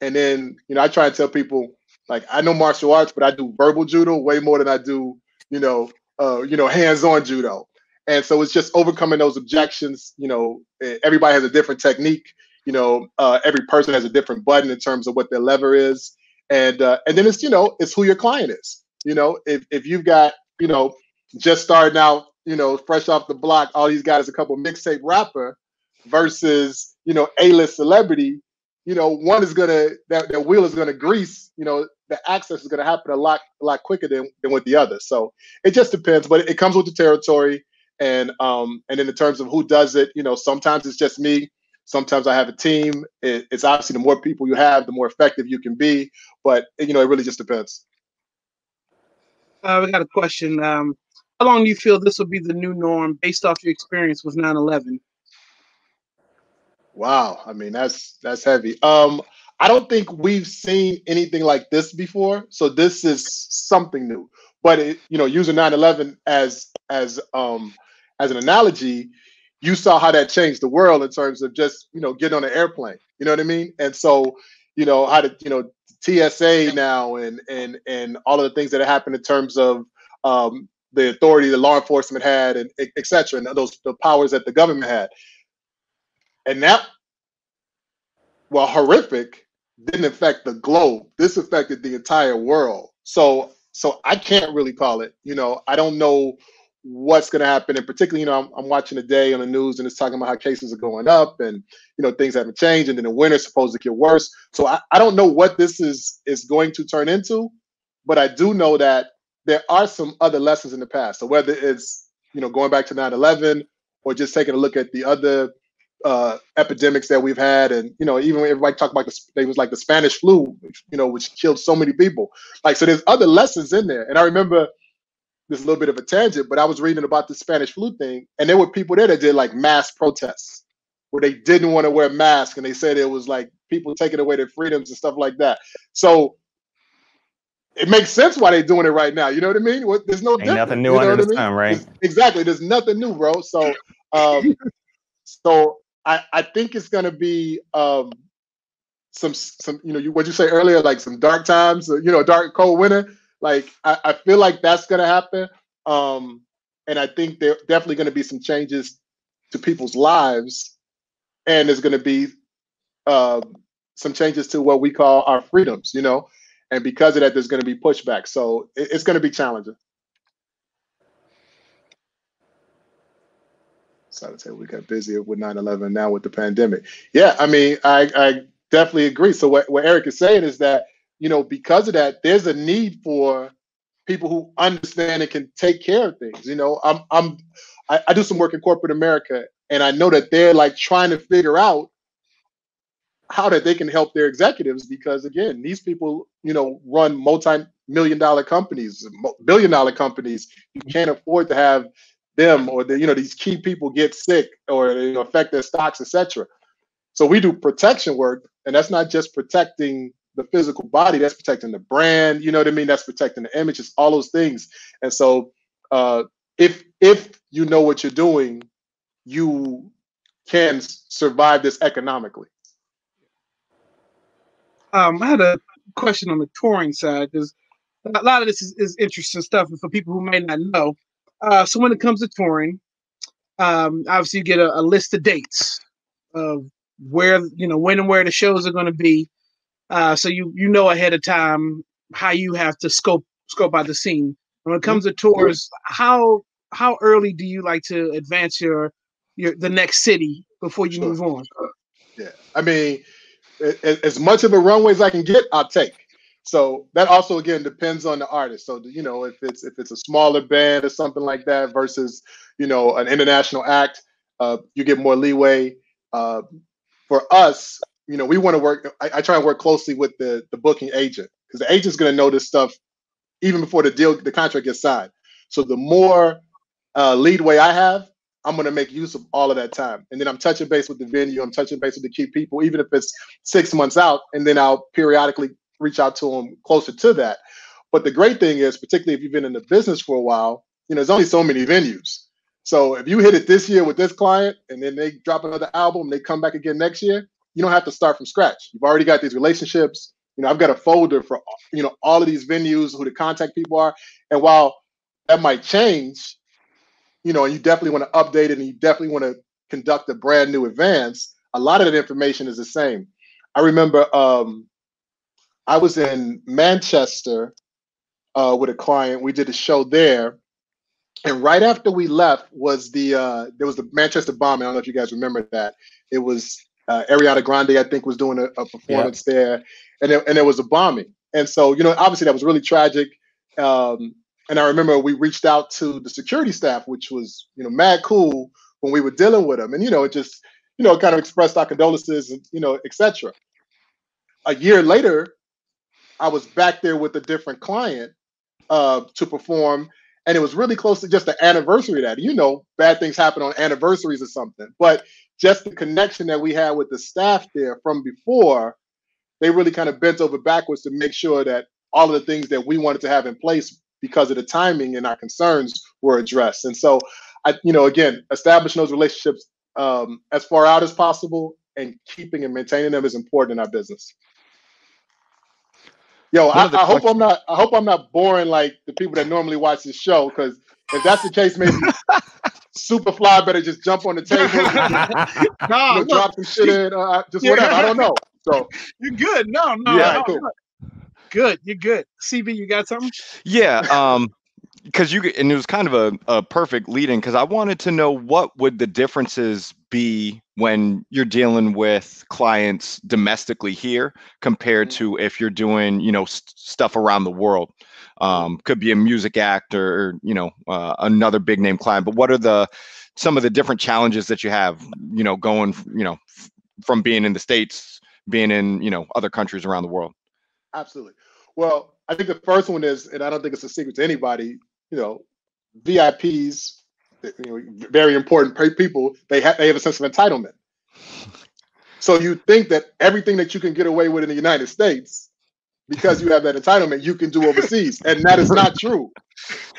and then you know, I try to tell people like I know martial arts, but I do verbal judo way more than I do, you know, uh, you know, hands-on judo. And so it's just overcoming those objections. You know, eh, everybody has a different technique. You know, uh, every person has a different button in terms of what their lever is, and uh, and then it's you know it's who your client is. You know, if if you've got you know just starting out, you know, fresh off the block, all he's got is a couple mixtape rapper versus you know A-list celebrity. You know, one is gonna that, that wheel is gonna grease. You know, the access is gonna happen a lot a lot quicker than than with the other. So it just depends, but it comes with the territory. And um and then in terms of who does it, you know, sometimes it's just me. Sometimes I have a team. It, it's obviously the more people you have, the more effective you can be. But you know, it really just depends. Uh, we got a question. Um, how long do you feel this will be the new norm based off your experience with 9/11? Wow, I mean that's that's heavy. Um, I don't think we've seen anything like this before, so this is something new. But it, you know, using 9/11 as as um as an analogy, you saw how that changed the world in terms of just you know getting on an airplane. You know what I mean? And so you know how to you know TSA now and and and all of the things that happened in terms of um, the authority the law enforcement had and et et cetera, and those the powers that the government had and that well horrific didn't affect the globe this affected the entire world so so i can't really call it you know i don't know what's going to happen and particularly you know I'm, I'm watching on the news and it's talking about how cases are going up and you know things haven't changed and then the winter's supposed to get worse so I, I don't know what this is is going to turn into but i do know that there are some other lessons in the past so whether it's you know going back to 9-11 or just taking a look at the other uh, epidemics that we've had, and you know, even everybody talk about the, they was like the Spanish flu, you know, which killed so many people. Like, so there's other lessons in there. And I remember this a little bit of a tangent, but I was reading about the Spanish flu thing, and there were people there that did like mass protests where they didn't want to wear masks, and they said it was like people taking away their freedoms and stuff like that. So it makes sense why they're doing it right now. You know what I mean? What- There's no nothing you new know under the sun, right? There's- exactly. There's nothing new, bro. So, um, so I, I think it's gonna be um, some some you know you what you say earlier like some dark times, you know, dark cold winter. Like I, I feel like that's gonna happen, um, and I think there definitely gonna be some changes to people's lives, and there's gonna be uh, some changes to what we call our freedoms, you know. And because of that, there's going to be pushback. So it- it's going to be challenging. Sorry to say we got busier with 9-11 now with the pandemic. Yeah, I mean, I, I definitely agree. So what, what Eric is saying is that, you know, because of that, there's a need for people who understand and can take care of things. You know, I'm I'm I, I do some work in corporate America and I know that they're like trying to figure out how that they can help their executives because again, these people, you know, run multi-million dollar companies, billion dollar companies. You can't afford to have them or the, you know these key people get sick or you know, affect their stocks, etc. So we do protection work, and that's not just protecting the physical body, that's protecting the brand, you know what I mean? That's protecting the image, it's all those things. And so uh if if you know what you're doing, you can survive this economically. Um, I had a question on the touring side because a lot of this is, is interesting stuff for people who may not know. Uh, so when it comes to touring, um, obviously you get a, a list of dates of where you know when and where the shows are going to be. Uh, so you you know ahead of time how you have to scope scope out the scene. When it comes to tours, how how early do you like to advance your your the next city before you move on? Yeah, I mean, as much of a runway as I can get, I'll take. So that also again depends on the artist. So you know, if it's if it's a smaller band or something like that versus you know an international act, uh, you get more leeway. Uh, for us, you know, we want to work. I, I try and work closely with the the booking agent because the agent's going to know this stuff even before the deal the contract gets signed. So the more uh, leadway I have, I'm going to make use of all of that time. And then I'm touching base with the venue. I'm touching base with the key people, even if it's six months out. And then I'll periodically reach out to them closer to that. But the great thing is, particularly if you've been in the business for a while, you know, there's only so many venues. So if you hit it this year with this client and then they drop another album, they come back again next year, you don't have to start from scratch. You've already got these relationships. You know, I've got a folder for you know all of these venues, who the contact people are. And while that might change, you know, and you definitely want to update it and you definitely want to conduct a brand new advance, a lot of that information is the same. I remember um, I was in Manchester uh, with a client. We did a show there, and right after we left was the uh, there was the Manchester bombing. I don't know if you guys remember that. It was uh, Ariana Grande, I think, was doing a, a performance yep. there, and it, and there was a bombing. And so, you know, obviously that was really tragic. Um, and I remember we reached out to the security staff, which was, you know, mad cool when we were dealing with them, and you know, it just, you know, kind of expressed our condolences, and you know, etc. A year later, I was back there with a different client uh, to perform, and it was really close to just the anniversary of that. You know, bad things happen on anniversaries or something, but just the connection that we had with the staff there from before, they really kind of bent over backwards to make sure that all of the things that we wanted to have in place because of the timing and our concerns were addressed. And so, I, you know, again, establishing those relationships um, as far out as possible and keeping and maintaining them is important in our business. Yo, I, I hope I'm not. I hope I'm not boring like the people that normally watch this show. Because if that's the case, maybe [laughs] Superfly better just jump on the table, and, [laughs] no, you know, drop some shit in, uh, just yeah. whatever. I don't know. So [laughs] you're good. No, no, yeah, no, cool. good. You're good. CB, you got something? Yeah. Um, because you and it was kind of a, a perfect lead in because I wanted to know what would the differences be when you're dealing with clients domestically here compared mm-hmm. to if you're doing you know st- stuff around the world. Um, could be a music act or, you know uh, another big name client but what are the some of the different challenges that you have you know going you know f- from being in the states being in you know other countries around the world? Absolutely. Well i think the first one is and i don't think it's a secret to anybody you know vips you know, very important people, they have they have a sense of entitlement. [laughs] So you think that everything that you can get away with in the United States, because you have that entitlement, you can do overseas, and that is not true.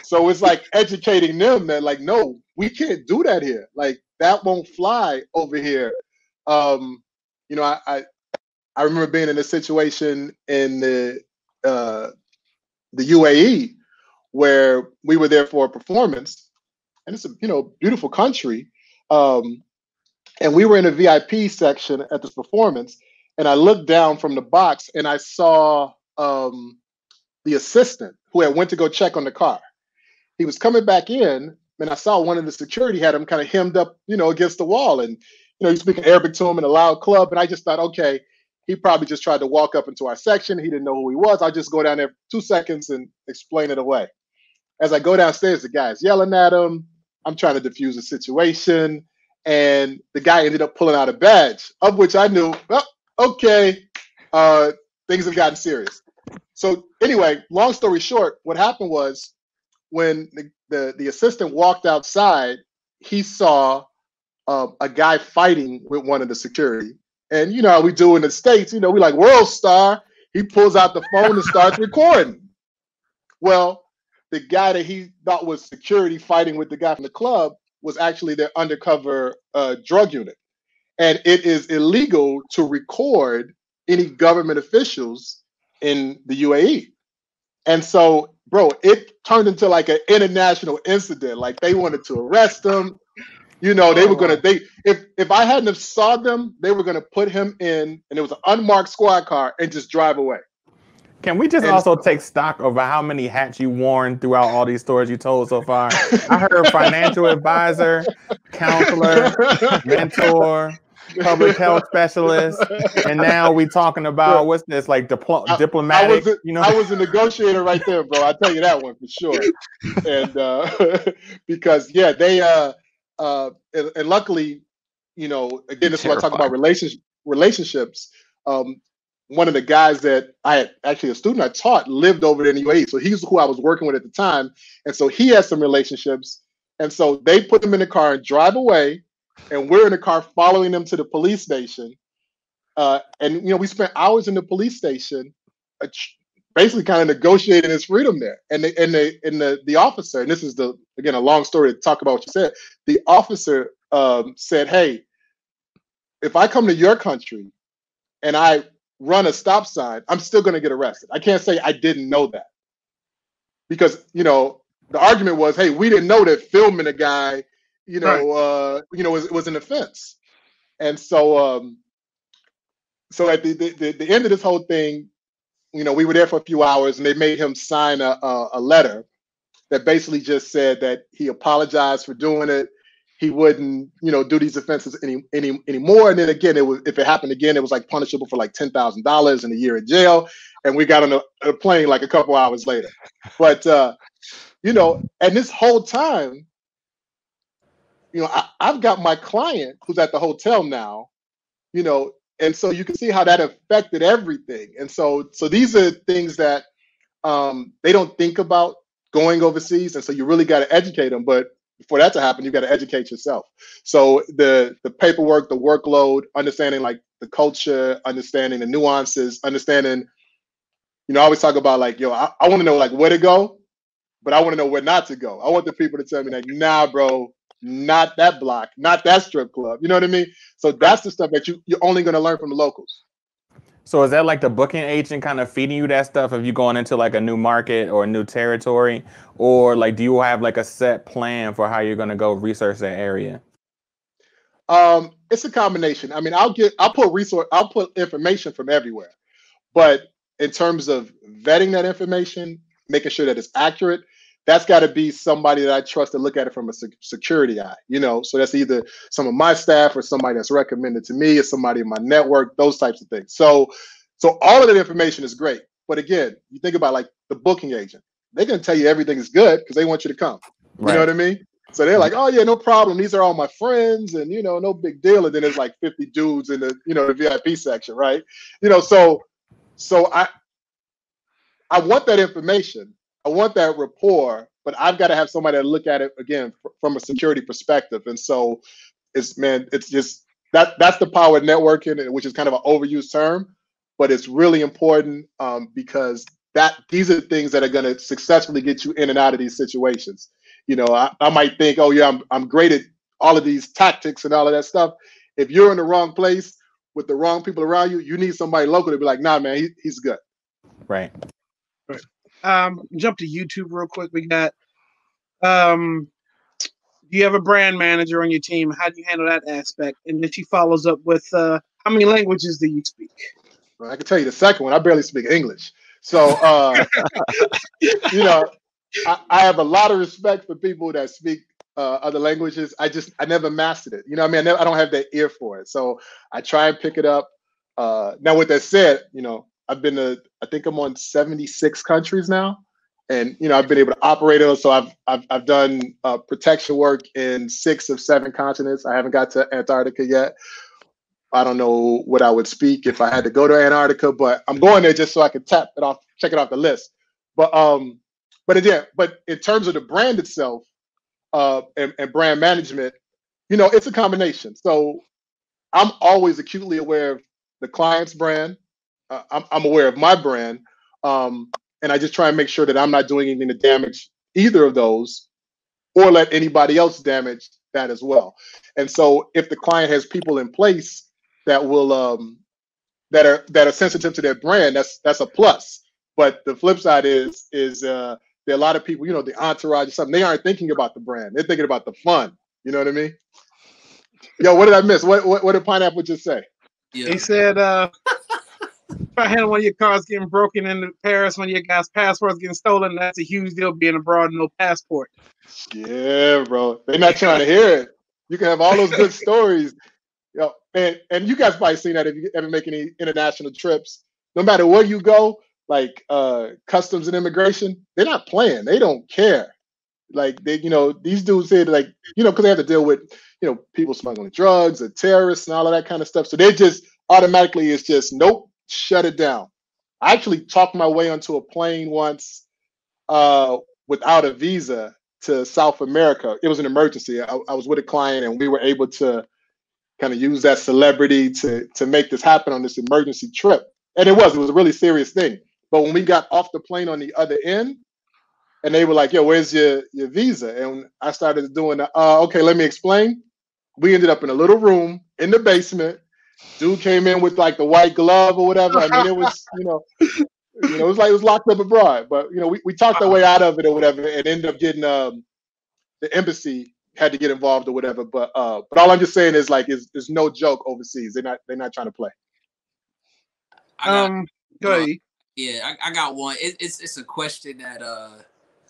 So it's like educating them that like, no, we can't do that here. Like that won't fly over here. Um, you know, I, I I remember being in a situation in the uh, the UAE where we were there for a performance, and it's a you know beautiful country. Um, and we were in a VIP section at this performance, and I looked down from the box and I saw um, the assistant who had went to go check on the car. He was coming back in, and I saw one of the security had him kind of hemmed up, you know, against the wall, and you know, he's speaking Arabic to him in a loud club, and I just thought, okay, he probably just tried to walk up into our section. He didn't know who he was. I'll just go down there two seconds and explain it away. As I go downstairs, the guy's yelling at him. I'm trying to diffuse the situation. And the guy ended up pulling out a badge, of which I knew, oh, okay, uh, things have gotten serious. So anyway, long story short, what happened was when the, the, the assistant walked outside, he saw uh, a guy fighting with one of the security. And you know how we do in the States, you know, we like world star. He pulls out the phone and starts recording. Well, the guy that he thought was security fighting with the guy from the club was actually their undercover uh, drug unit. And it is illegal to record any government officials in the UAE. And so, bro, it turned into like an international incident. Like they wanted to arrest him. You know, they were gonna oh. they if if I hadn't have saw them, they were gonna put him in, and it was an unmarked squad car and just drive away. Can we just and also take stock over how many hats you worn throughout all these stories you told so far? I heard [laughs] financial advisor, counselor, [laughs] mentor, public health specialist, and now we talking about what's this like dipl- diplomatic? I was a, you know, I was a negotiator right there, bro. I tell you that one for sure. And uh, [laughs] because yeah, they uh, uh, and, and luckily, you know, again, this is what I talk about relationship relationships. Um, one of the guys that I had actually a student I taught lived over in the UAE. So he's who I was working with at the time. And so he had some relationships. And so they put them in the car and drive away, and we're in the car following them to the police station. Uh, and you know, we spent hours in the police station, uh, basically kind of negotiating his freedom there. And the and the and the the officer, and this is the again a long story to talk about what you said. The officer um, said, "Hey, if I come to your country and I run a stop sign, I'm still going to get arrested. I can't say I didn't know that because you know the argument was, hey, we didn't know that filming a guy, you know, right. uh, you know, was was an offense, and so um, so at the, the the end of this whole thing, you know, we were there for a few hours, and they made him sign a a, a letter that basically just said that he apologized for doing it he wouldn't, you know, do these offenses any any anymore. And then again, it was if it happened again, it was like punishable for like ten thousand dollars and a year in jail. And we got on a, a, plane like a couple hours later. But uh, you know, and this whole time, you know, I, I've got my client who's at the hotel now, you know, and so you can see how that affected everything. And so so these are things that um, they don't think about going overseas, and so you really got to educate them. But for that to happen, you've got to educate yourself. So the the paperwork, the workload, understanding like the culture, understanding the nuances, understanding, you know, I always talk about like, yo, I, I want to know like where to go, but I want to know where not to go. I want the people to tell me like, nah, bro, not that block, not that strip club. You know what I mean? So that's the stuff that you you're only going to learn from the locals. So is that like the booking agent kind of feeding you that stuff if you're going into like a new market or a new territory, or like do you have like a set plan for how you're to go research that area? Um, it's a combination. I mean, I'll get I'll put resource I'll put information from everywhere, but in terms of vetting that information, making sure that it's accurate, that's got to be somebody that I trust to look at it from a security eye, you know. So that's either some of my staff or somebody that's recommended to me or somebody in my network, those types of things. So, so all of that information is great. But again, you think about like the booking agent, they're gonna tell you everything is good because they want you to come. Right. You know what I mean? So they're like, oh yeah, no problem. These are all my friends, and you know, no big deal. And then there's like 50 dudes in the you know the VIP section, right? You know, so so I I want that information I want that rapport, but I've got to have somebody to look at it again from a security perspective. And so it's man, it's just that that's the power of networking, which is kind of an overused term, but it's really important um, because that these are things that are going to successfully get you in and out of these situations. You know, I, I might think, oh yeah, I'm I'm great at all of these tactics and all of that stuff. If you're in the wrong place with the wrong people around you, you need somebody local to be like, nah, man, he, he's good. Right um, jump to YouTube real quick. We got um, do you have a brand manager on your team? How do you handle that aspect? And then she follows up with uh, how many languages do you speak? Well, I can tell you the second one. I barely speak English, so uh, [laughs] you know, I, I, have a lot of respect for people that speak uh, other languages. I just I never mastered it. You know, I mean, I, never, I don't have that ear for it, so I try and pick it up. Uh, now, with that said, you know, I've been to I think I'm on 76 countries now, and you know I've been able to operate those. So I've I've I've done uh, protection work in six of seven continents. I haven't got to Antarctica yet. I don't know what I would speak if I had to go to Antarctica, but I'm going there just so I can tap it off, check it off the list. But um, but again, but in terms of the brand itself, uh, and, and brand management, you know, it's a combination. So I'm always acutely aware of the client's brand, uh, I'm, I'm aware of my brand, um, and I just try and make sure that I'm not doing anything to damage either of those, or let anybody else damage that as well. And so, if the client has people in place that will um, that are that are sensitive to their brand, that's that's a plus. But the flip side is is uh, there are a lot of people, you know, the entourage or something. They aren't thinking about the brand; they're thinking about the fun. You know what I mean? Yo, what did I miss? What what, what did Pineapple just say? Yeah. He said, uh, I had one of your cars getting broken in Paris, one of your guys' passports getting stolen. That's a huge deal being abroad no passport. Yeah, bro. They're not trying to hear it. You can have all those good [laughs] stories. You know, and, and you guys probably seen that if you ever make any international trips. No matter where you go, like uh customs and immigration, they're not playing. They don't care. Like they, you know, these dudes said like, you know, because they have to deal with, you know, people smuggling drugs or terrorists and all of that kind of stuff. So they just automatically it's just nope, shut it down. I actually talked my way onto a plane once uh, without a visa, to South America. It was an emergency. I, I was with a client, and we were able to kind of use that celebrity to to make this happen on this emergency trip. And it was it was a really serious thing. But when we got off the plane on the other end, and they were like, "Yo, where's your your visa?" And I started doing, the, uh, okay, let me explain. We ended up in a little room in the basement. Dude came in with like the white glove or whatever. I mean, it was you know, you know, it was like it was locked up abroad. But you know, we, we talked our way out of it or whatever, and ended up getting um, the embassy had to get involved or whatever. But uh, but all I'm just saying is like, is there's no joke overseas. They're not they're not trying to play. got, Um, go ahead. yeah, I, I got one. It, it's it's a question that uh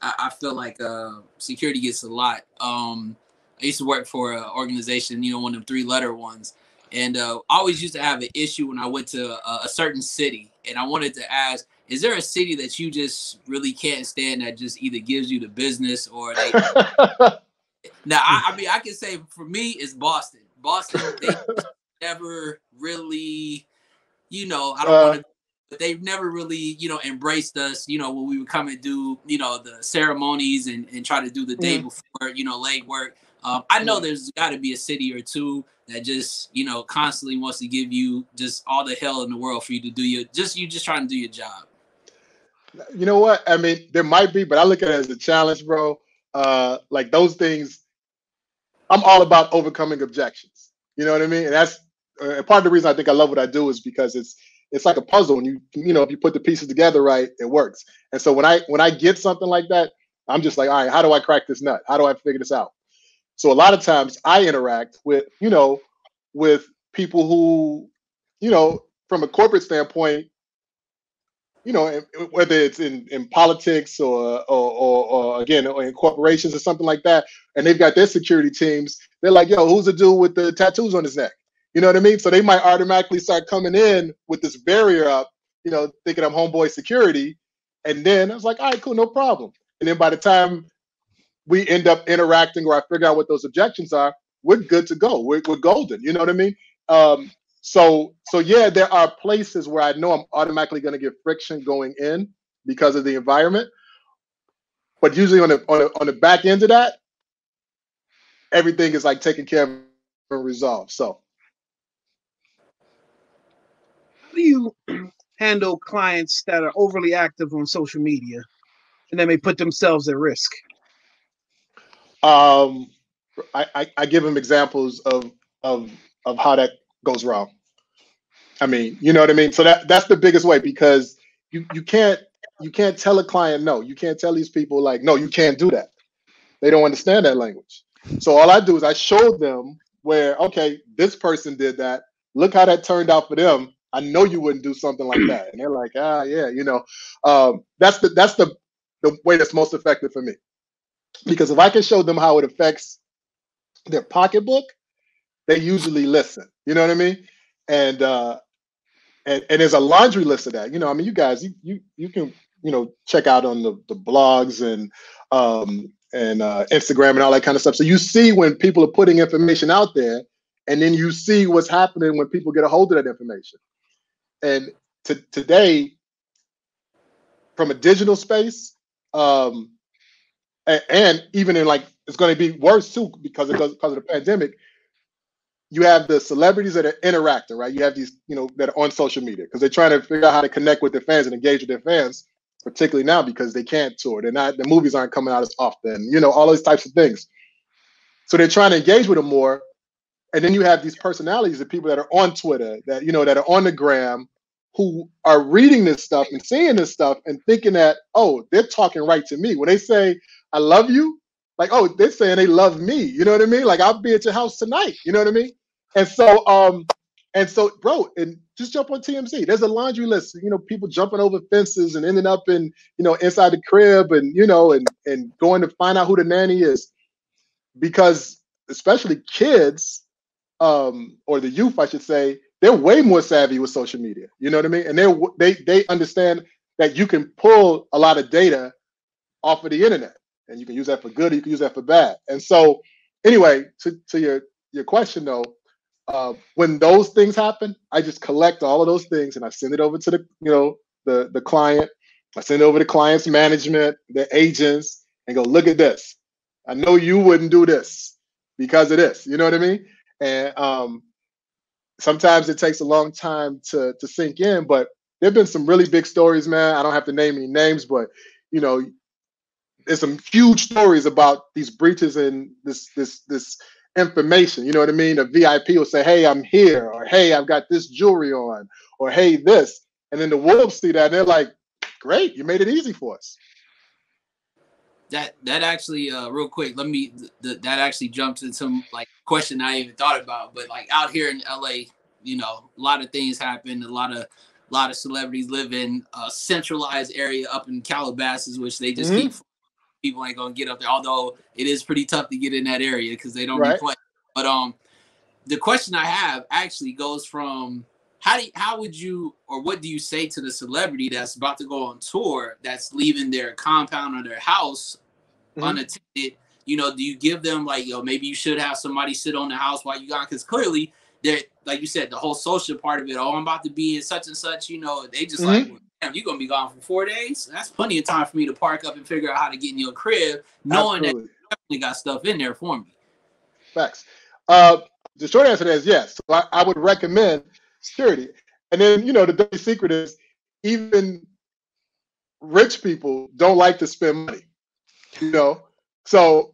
I, I feel like uh security gets a lot. Um, I used to work for an organization, you know, one of them three letter ones, and uh, I always used to have an issue when I went to a, a certain city, and I wanted to ask. Is there a city that you just really can't stand that just either gives you the business or they [laughs] Now, I, I mean, I can say for me, it's Boston. Boston, they [laughs] never really, you know, I don't Uh. want to, but they've never really, you know, embraced us, you know, when we would come and do, you know, the ceremonies and, and try to do the day Mm. before, you know, late work. Um, I know there's got to be a city or two that just, you know, constantly wants to give you just all the hell in the world for you to do your, just you just trying to do your job. you know what? I mean, there might be, but I look at it as a challenge, bro. Uh, like those things, I'm all about overcoming objections. You know what I mean? And that's uh, part of the reason I think I love what I do is because it's it's like a puzzle, and you you know if you put the pieces together right, it works. And so when I when I get something like that, I'm just like, all right, how do I crack this nut? How do I figure this out? So a lot of times I interact with you know with people who you know from a corporate standpoint you know, whether it's in, in politics or, or, or, or again, or in corporations or something like that, and they've got their security teams, they're like, yo, who's the dude with the tattoos on his neck? You know what I mean? So they might automatically start coming in with this barrier up, you know, thinking I'm homeboy security. And then I was like, all right, cool, no problem. And then by the time we end up interacting or I figure out what those objections are, we're good to go. We're, we're golden. You know what I mean? Um, so so yeah, there are places where I know I'm automatically going to get friction going in because of the environment. But usually on the on the, on the back end of that, everything is like taken care of and resolved. So How do you [clears throat] handle clients that are overly active on social media and they put themselves at risk? Um, I, I I give them examples of of of how that goes wrong. I mean, you know what I mean. So that that's the biggest way because you you can't you can't tell a client no. You can't tell these people like no, you can't do that. They don't understand that language. So all I do is I show them where okay, this person did that. Look how that turned out for them. I know you wouldn't do something like that, and they're like, ah, yeah, you know. Um, that's the that's the the way that's most effective for me because if I can show them how it affects their pocketbook, they usually listen. You know what I mean? And uh, and and there's a laundry list of that. You know, I mean, you guys, you you you can you know check out on the the blogs and um and uh, Instagram and all that kind of stuff. So you see when people are putting information out there, and then you see what's happening when people get a hold of that information. And to, today, from a digital space, um, and, even in like it's going to be worse too because of, because of the pandemic. You have the celebrities that are interacting, right? You have these, you know, that are on social media because they're trying to figure out how to connect with their fans and engage with their fans, particularly now because they can't tour. They're not, the movies aren't coming out as often, you know, all those types of things. So they're trying to engage with them more. And then you have these personalities of people that are on Twitter, that you know, that are on the gram, who are reading this stuff and seeing this stuff and thinking that, oh, they're talking right to me. When they say, I love you, like, oh, they're saying they love me. You know what I mean? Like, I'll be at your house tonight. You know what I mean? And so, um, and so, bro, and just jump on TMZ. There's a laundry list. You know, people jumping over fences and ending up in, you know, inside the crib, and you know, and and going to find out who the nanny is, because especially kids, um, or the youth, I should say, they're way more savvy with social media. You know what I mean? And they're they they understand that you can pull a lot of data off of the internet, and you can use that for good, or you can use that for bad. And so, anyway, to to your your question though, uh, when those things happen, I just collect all of those things and I send it over to the you know the the client. I send it over to client's management, the agents, and go look at this. I know you wouldn't do this because of this. You know what I mean? And um, sometimes it takes a long time to to sink in, but there've been some really big stories, man. I don't have to name any names, but you know, there's some huge stories about these breaches and this this this information. You know what I mean? A VIP will say, "Hey, I'm here," or "Hey, I've got this jewelry on," or "Hey, this," and then the wolves see that and they're like, "Great, you made it easy for us." That that actually, uh, real quick, let me th- that actually jumps into some like question I even thought about, but like out here in LA, you know, a lot of things happen, a lot of a lot of celebrities live in a centralized area up in Calabasas, which they just mm-hmm. keep people ain't gonna get up there. Although it is pretty tough to get in that area because they don't right. play. But um, the question I have actually goes from how do you, how would you or what do you say to the celebrity that's about to go on tour that's leaving their compound or their house mm-hmm. unattended? You know, do you give them like, yo, maybe you should have somebody sit on the house while you gone? Because clearly, they're like you said, the whole social part of it. Oh, I'm about to be in such and such. You know, they just mm-hmm. like damn, you're gonna be gone for four days. That's plenty of time for me to park up and figure out how to get in your crib, knowing Absolutely. that you definitely got stuff in there for me. Facts. Uh, the short answer is yes. So I, I, would recommend security. And then you know the dirty secret is even rich people don't like to spend money. You know, so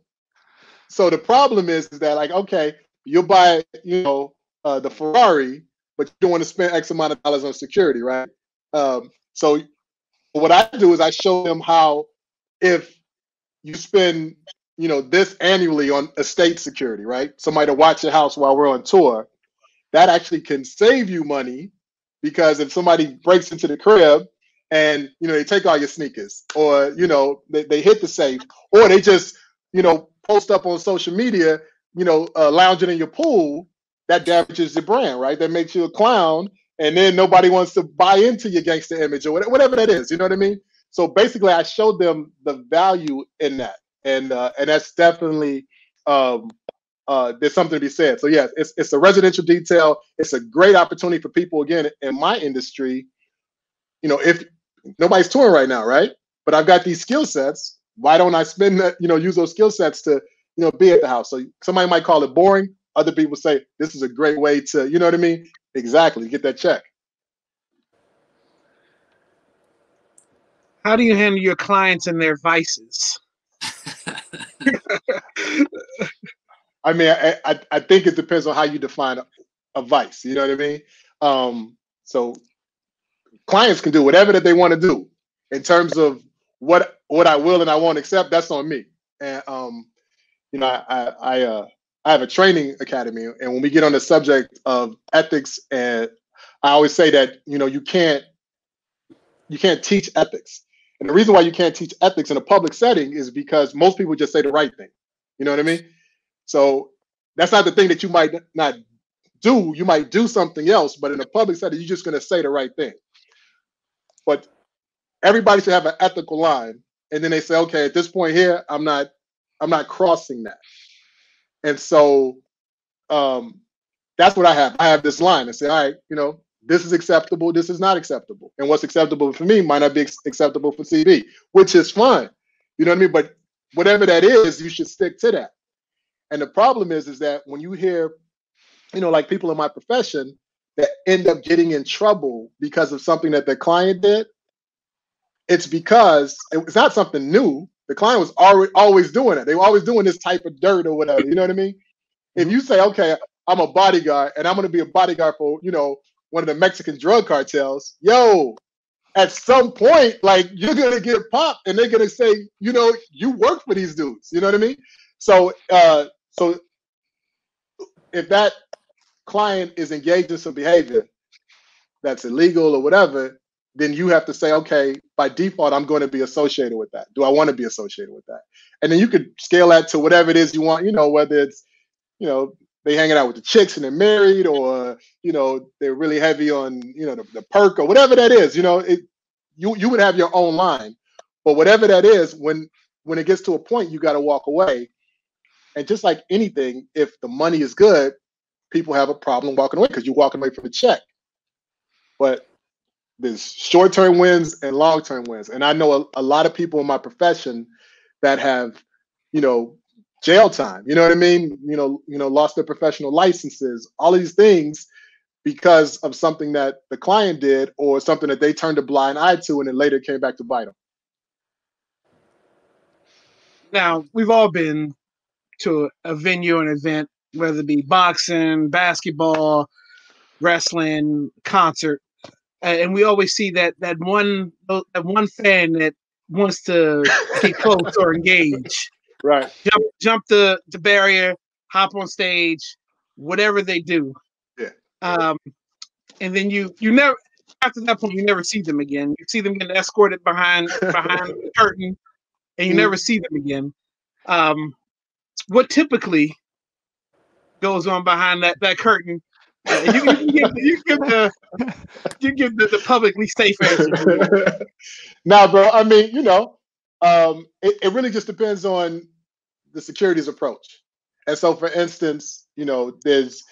so the problem is, is that like okay, you'll buy you know uh, the Ferrari, but you don't want to spend X amount of dollars on security, right? Um, so what I do is I show them how if you spend, you know, this annually on estate security, right? Somebody to watch your house while we're on tour, that actually can save you money because if somebody breaks into the crib and you know they take all your sneakers or you know they, they hit the safe or they just you know post up on social media you know uh, lounging in your pool that damages your brand right that makes you a clown and then nobody wants to buy into your gangster image or whatever that is. You know what I mean? So basically, I showed them the value in that, and uh, and that's definitely um, uh, there's something to be said. So yes, it's it's a residential detail. It's a great opportunity for people again in my industry. You know, if nobody's touring right now, right? But I've got these skill sets. Why don't I spend that? You know, use those skill sets to you know be at the house. So somebody might call it boring. Other people say this is a great way to, you know what I mean? Exactly. Get that check. How do you handle your clients and their vices? [laughs] I mean, I, I, I, think it depends on how you define a, a vice. You know what I mean? Um, so clients can do whatever that they want to do in terms of what what I will and I won't accept. That's on me. And um, you know, I I, I uh, I have a training academy, and when we get on the subject of ethics, and I always say that you know you can't you can't teach ethics, and the reason why you can't teach ethics in a public setting is because most people just say the right thing. You know what I mean? So that's not the thing that you might not do. You might do something else, but in a public setting, you're just going to say the right thing. But everybody should have an ethical line, and then they say, okay, at this point here, I'm not I'm not crossing that. And so um, that's what I have. I have this line and say, all right, you know, this is acceptable, this is not acceptable. And what's acceptable for me might not be acceptable for CB, which is fine. You know what I mean? But whatever that is, you should stick to that. And the problem is, is that when you hear, you know, like people in my profession that end up getting in trouble because of something that their client did, it's because it's not something new. The client was already always doing it. They were always doing this type of dirt or whatever. You know what I mean? If you say, okay, I'm a bodyguard and I'm going to be a bodyguard for, you know, one of the Mexican drug cartels, yo, at some point, like you're going to get popped and they're going to say, you know, you work for these dudes. You know what I mean? So, uh, so if that client is engaged in some behavior that's illegal or whatever, then you have to say, okay, by default, I'm going to be associated with that. Do I want to be associated with that? And then you could scale that to whatever it is you want, you know, whether it's, you know, they hanging out with the chicks and they're married, or you know, they're really heavy on, you know, the, the perk or whatever that is. You know, it you you would have your own line. But whatever that is, when when it gets to a point, you got to walk away. And just like anything, if the money is good, people have a problem walking away because you're walking away from the check. But there's short-term wins and long-term wins. And I know a, a lot of people in my profession that have, you know, jail time. You know what I mean? You know, you know, lost their professional licenses, all these things because of something that the client did or something that they turned a blind eye to and then later came back to bite them. Now, we've all been to a venue, an event, whether it be boxing, basketball, wrestling, concert, and we always see that that one that one fan that wants to get [laughs] close or engage. Right. Jump jump the, the barrier, hop on stage, whatever they do. Yeah. Um, and then you you never after that point you never see them again. You see them getting escorted behind behind the [laughs] curtain, and you mm never see them again. Um, what typically goes on behind that that curtain you, you, give, you, give, the you give the, the publicly safe answer. [laughs] now, bro, I mean, you know, um, it, it really just depends on the security's approach. And so, for instance, you know, there's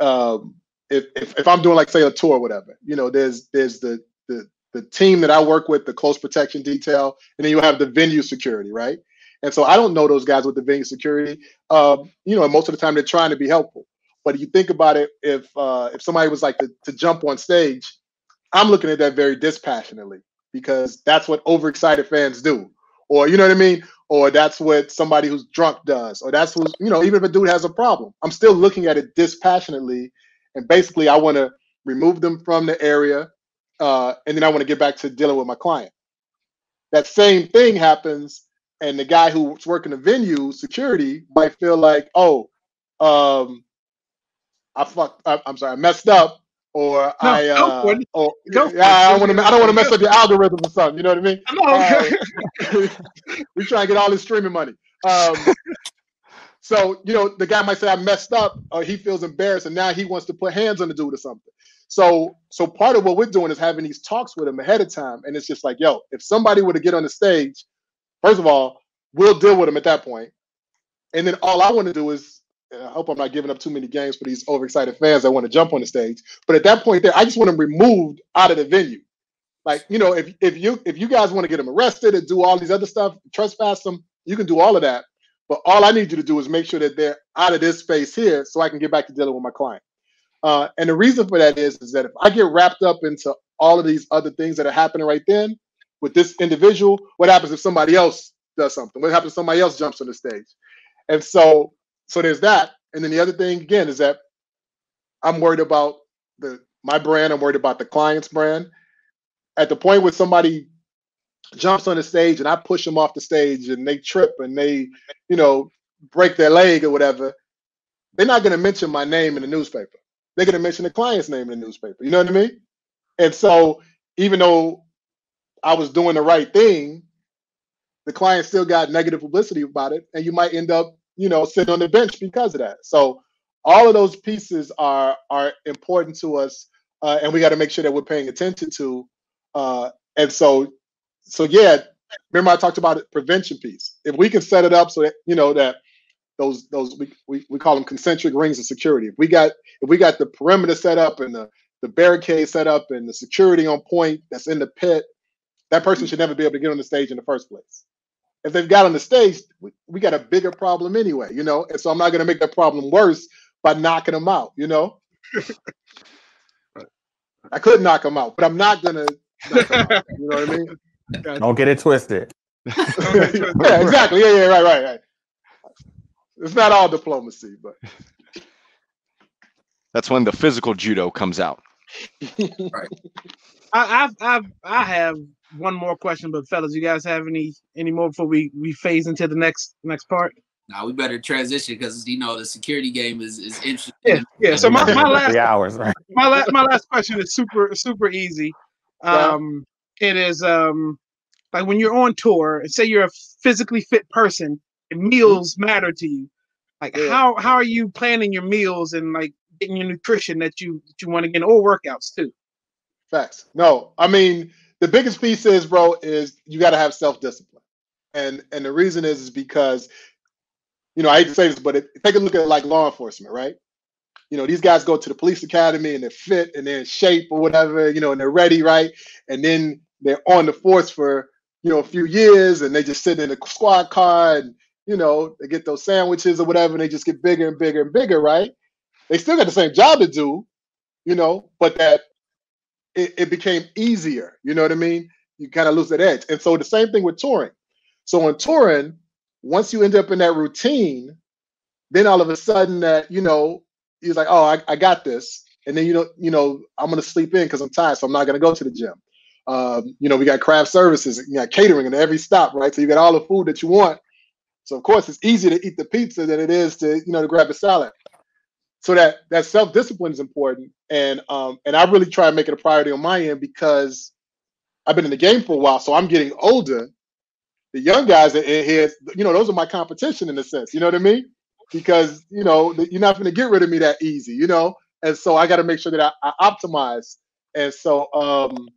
um, if, if, if I'm doing like say a tour or whatever, you know, there's there's the the the team that I work with, the close protection detail, and then you have the venue security, right? And so I don't know those guys with the venue security. Um, you know, most of the time they're trying to be helpful. But you think about it, if uh, if somebody was like to, to jump on stage, I'm looking at that very dispassionately because that's what overexcited fans do, or you know what I mean, or that's what somebody who's drunk does, or that's who's you know even if a dude has a problem, I'm still looking at it dispassionately, and basically I want to remove them from the area, uh, and then I want to get back to dealing with my client. That same thing happens, and the guy who's working the venue security might feel like, oh, um, I fucked. I, am sorry, I messed up, or no, I, uh, or yeah, I don't want to. I don't want to mess up your algorithm or something. You know what I mean? Uh, [laughs] we try and get all this streaming money. Um, [laughs] so you know, the guy might say I messed up, or he feels embarrassed, and now he wants to put hands on the dude or something. So, so part of what we're doing is having these talks with him ahead of time, and it's just like, yo, if somebody were to get on the stage, first of all, we'll deal with him at that point, and then all I want to do is I hope I'm not giving up too many games for these overexcited fans that want to jump on the stage. But at that point there, I just want them removed out of the venue. Like, you know, if if you if you guys want to get them arrested and do all these other stuff, trespass them, you can do all of that. But all I need you to do is make sure that they're out of this space here so I can get back to dealing with my client. Uh, and the reason for that is, is that if I get wrapped up into all of these other things that are happening right then with this individual, what happens if somebody else does something? What happens if somebody else jumps on the stage? And so so there's that. And then the other thing again is that I'm worried about the my brand. I'm worried about the client's brand. At the point where somebody jumps on the stage and I push them off the stage and they trip and they, you know, break their leg or whatever, they're not going to mention my name in the newspaper. They're going to mention the client's name in the newspaper. You know what I mean? And so even though I was doing the right thing, the client still got negative publicity about it, and you might end up you know, sit on the bench because of that. So all of those pieces are are important to us, uh, and we got to make sure that we're paying attention to. Uh, and so, so yeah, remember I talked about the prevention piece. If we can set it up so that you know that those those we, we, we call them concentric rings of security. If we got if we got the perimeter set up and the the barricade set up and the security on point that's in the pit, that person should never be able to get on the stage in the first place if they've got on the stage, we, we got a bigger problem anyway, you know. And so I'm not going to make that problem worse by knocking them out, you know. [laughs] I could knock them out, but I'm not going [laughs] to. You know what I mean? Don't get it twisted. [laughs] yeah, exactly. Yeah, yeah, right, right, right. It's not all diplomacy, but that's when the physical judo comes out. Right. [laughs] I, I've, I've, I have one more question, but fellas, you guys have any any more before we we phase into the next next part? Now we better transition because you know the security game is is interesting. Yeah, yeah. So my, my last hours, right? [laughs] My last my last question is super super easy. Um, yeah. it is um like when you're on tour, and say you're a physically fit person, and meals mm-hmm. matter to you. Like yeah. how how are you planning your meals and like getting your nutrition that you that you want to get or workouts too? Facts. No, I mean the biggest piece is, bro, is you got to have self discipline, and and the reason is is because, you know, I hate to say this, but if, take a look at like law enforcement, right? You know, these guys go to the police academy and they're fit and they're in shape or whatever, you know, and they're ready, right? And then they're on the force for you know a few years and they just sit in a squad car and you know, they get those sandwiches or whatever, and they just get bigger and bigger and bigger, right? They still got the same job to do, you know, but that it, it became easier. You know what I mean? You kind of lose that edge. And so the same thing with touring. So in touring, once you end up in that routine, then all of a sudden that, you know, he's like, oh, I, I got this. And then you know, you know, I'm gonna sleep in because I'm tired, so I'm not gonna go to the gym. Um, you know, we got craft services, you got catering in every stop, right? So you got all the food that you want. So of course it's easier to eat the pizza than it is to, you know, to grab a salad. So that that self-discipline is important. And um, and I really try to make it a priority on my end because I've been in the game for a while, so I'm getting older. The young guys are in here, you know, those are my competition in a sense. You know what I mean? Because you know you're not going to get rid of me that easy. You know, and so I got to make sure that I, I, optimize. And so, um,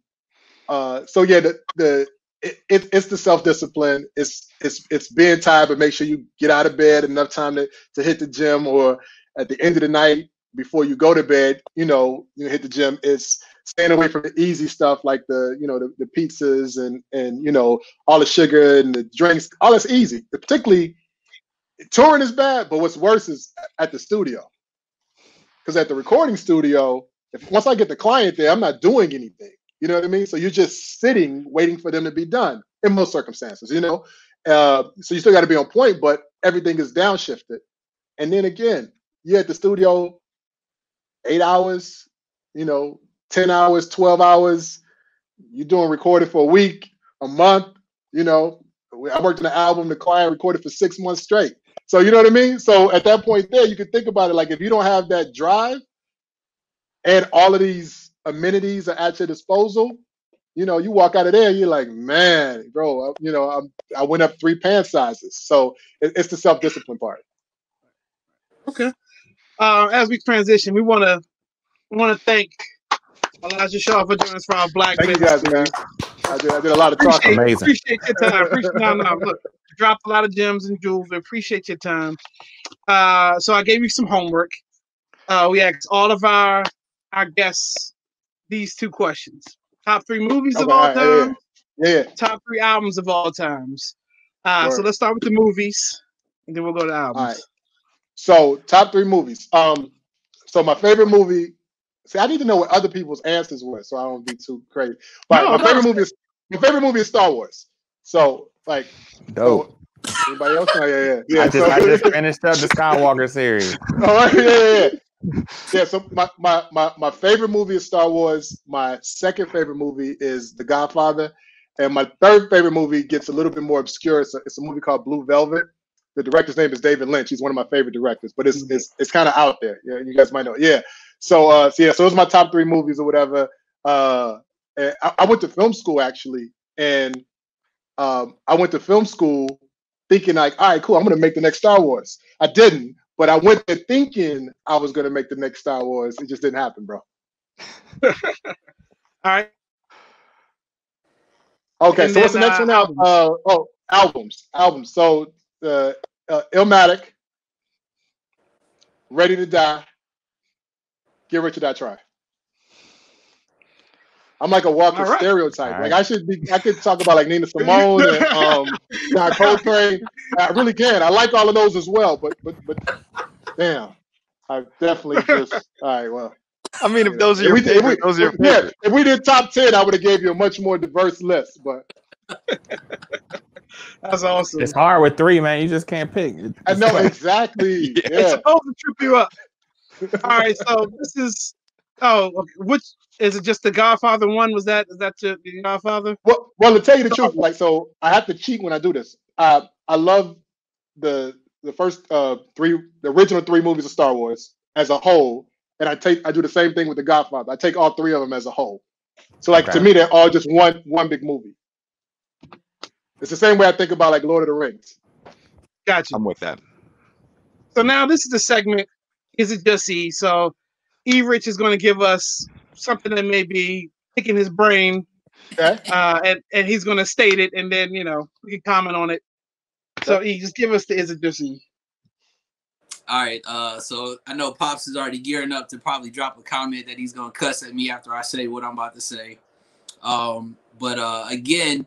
uh, so yeah, the the it, it's the self discipline. It's it's it's being tired, but make sure you get out of bed enough time to to hit the gym, or at the end of the night before you go to bed, you know, you hit the gym. It's staying away from the easy stuff like the you know the, the pizzas and and you know all the sugar and the drinks. All that's easy. Particularly touring is bad, but what's worse is at the studio because at the recording studio, if once I get the client there, I'm not doing anything. You know what I mean? So you're just sitting waiting for them to be done in most circumstances, you know? Uh, so you still got to be on point, but everything is downshifted. And then again, you're at the studio eight hours, you know, 10 hours, 12 hours. You're doing recording for a week, a month, you know. I worked on an album, the client recorded for six months straight. So you know what I mean? So at that point there, you can think about it like if you don't have that drive and all of these amenities are at your disposal, you know, you walk out of there, you're like, man, bro, you know, I'm, I went up three pant sizes. So it, it's the self discipline part. Okay. Uh, as we transition, we want to want to thank Elijah Shaw for joining us for our Black. Thank you guys, man. I did, I did a lot of talking. Amazing. Appreciate your time. Appreciate, no, no, [laughs] look, dropped a lot of gems and jewels. We appreciate your time. Uh, so I gave you some homework. Uh, we asked all of our our guests these two questions: top three movies okay, of all time, yeah, yeah. top three albums of all times. Uh, so let's start with the movies, and then we'll go to albums. All right. So top three movies. Um, so my favorite movie. See, I need to know what other people's answers were, so I don't be too crazy. But no, my favorite movie is my favorite movie is Star Wars. So like, dope. So, anybody else? Oh, yeah, yeah, yeah. I just, so, I just finished up the Skywalker series. [laughs] Oh, yeah, yeah, yeah. Yeah, so my, my, my, my favorite movie is Star Wars. My second favorite movie is The Godfather. And my third favorite movie gets a little bit more obscure. It's a, it's a movie called Blue Velvet. The director's name is David Lynch. He's one of my favorite directors, but it's it's, it's kind of out there. Yeah, you guys might know. Yeah. So uh, so yeah, so those are my top three movies or whatever. Uh, I, I went to film school actually, and um, I went to film school thinking like, all right, cool, I'm gonna make the next Star Wars. I didn't, but I went there thinking I was gonna make the next Star Wars. It just didn't happen, bro. [laughs] all right. Okay, and so then, what's the next uh, one now? Uh, oh, albums, albums. So uh, uh, Illmatic, Ready to Die, Get Rich or Die Try. I'm like a walking right. stereotype. All like right. I should be. I could talk about like Nina Simone and um, John [laughs] Coltrane. I really can. I like all of those as well. But but but damn, I definitely just. All right, well. I mean, if those are your, favorite, we, those are your yeah, if we did top ten, I would have gave you a much more diverse list. But that's awesome. It's hard with three, man. You just can't pick. It's I know exactly. [laughs] yeah. It's supposed to trip you up. [laughs] All right, so this is oh, which is it? Just the Godfather one? Was that is that the Godfather? Well, well, to tell you the truth, like so, I have to cheat when I do this. Uh, I love the the first uh three, the original three movies of Star Wars as a whole, and I take I do the same thing with the Godfather. I take all three of them as a whole. So like okay. to me, they're all just one one big movie. It's the same way I think about like Lord of the Rings. Gotcha. I'm with that. So now this is the segment. Is it just E? So E Rich is going to give us something that may be picking his brain. Okay. Uh, and, and he's going to state it, and then, you know, we can comment on it. So E, just give us the Is it just E? All right. Uh, so I know Pops is already gearing up to probably drop a comment that he's gonna cuss at me after I say what I'm about to say. Um, but uh, again,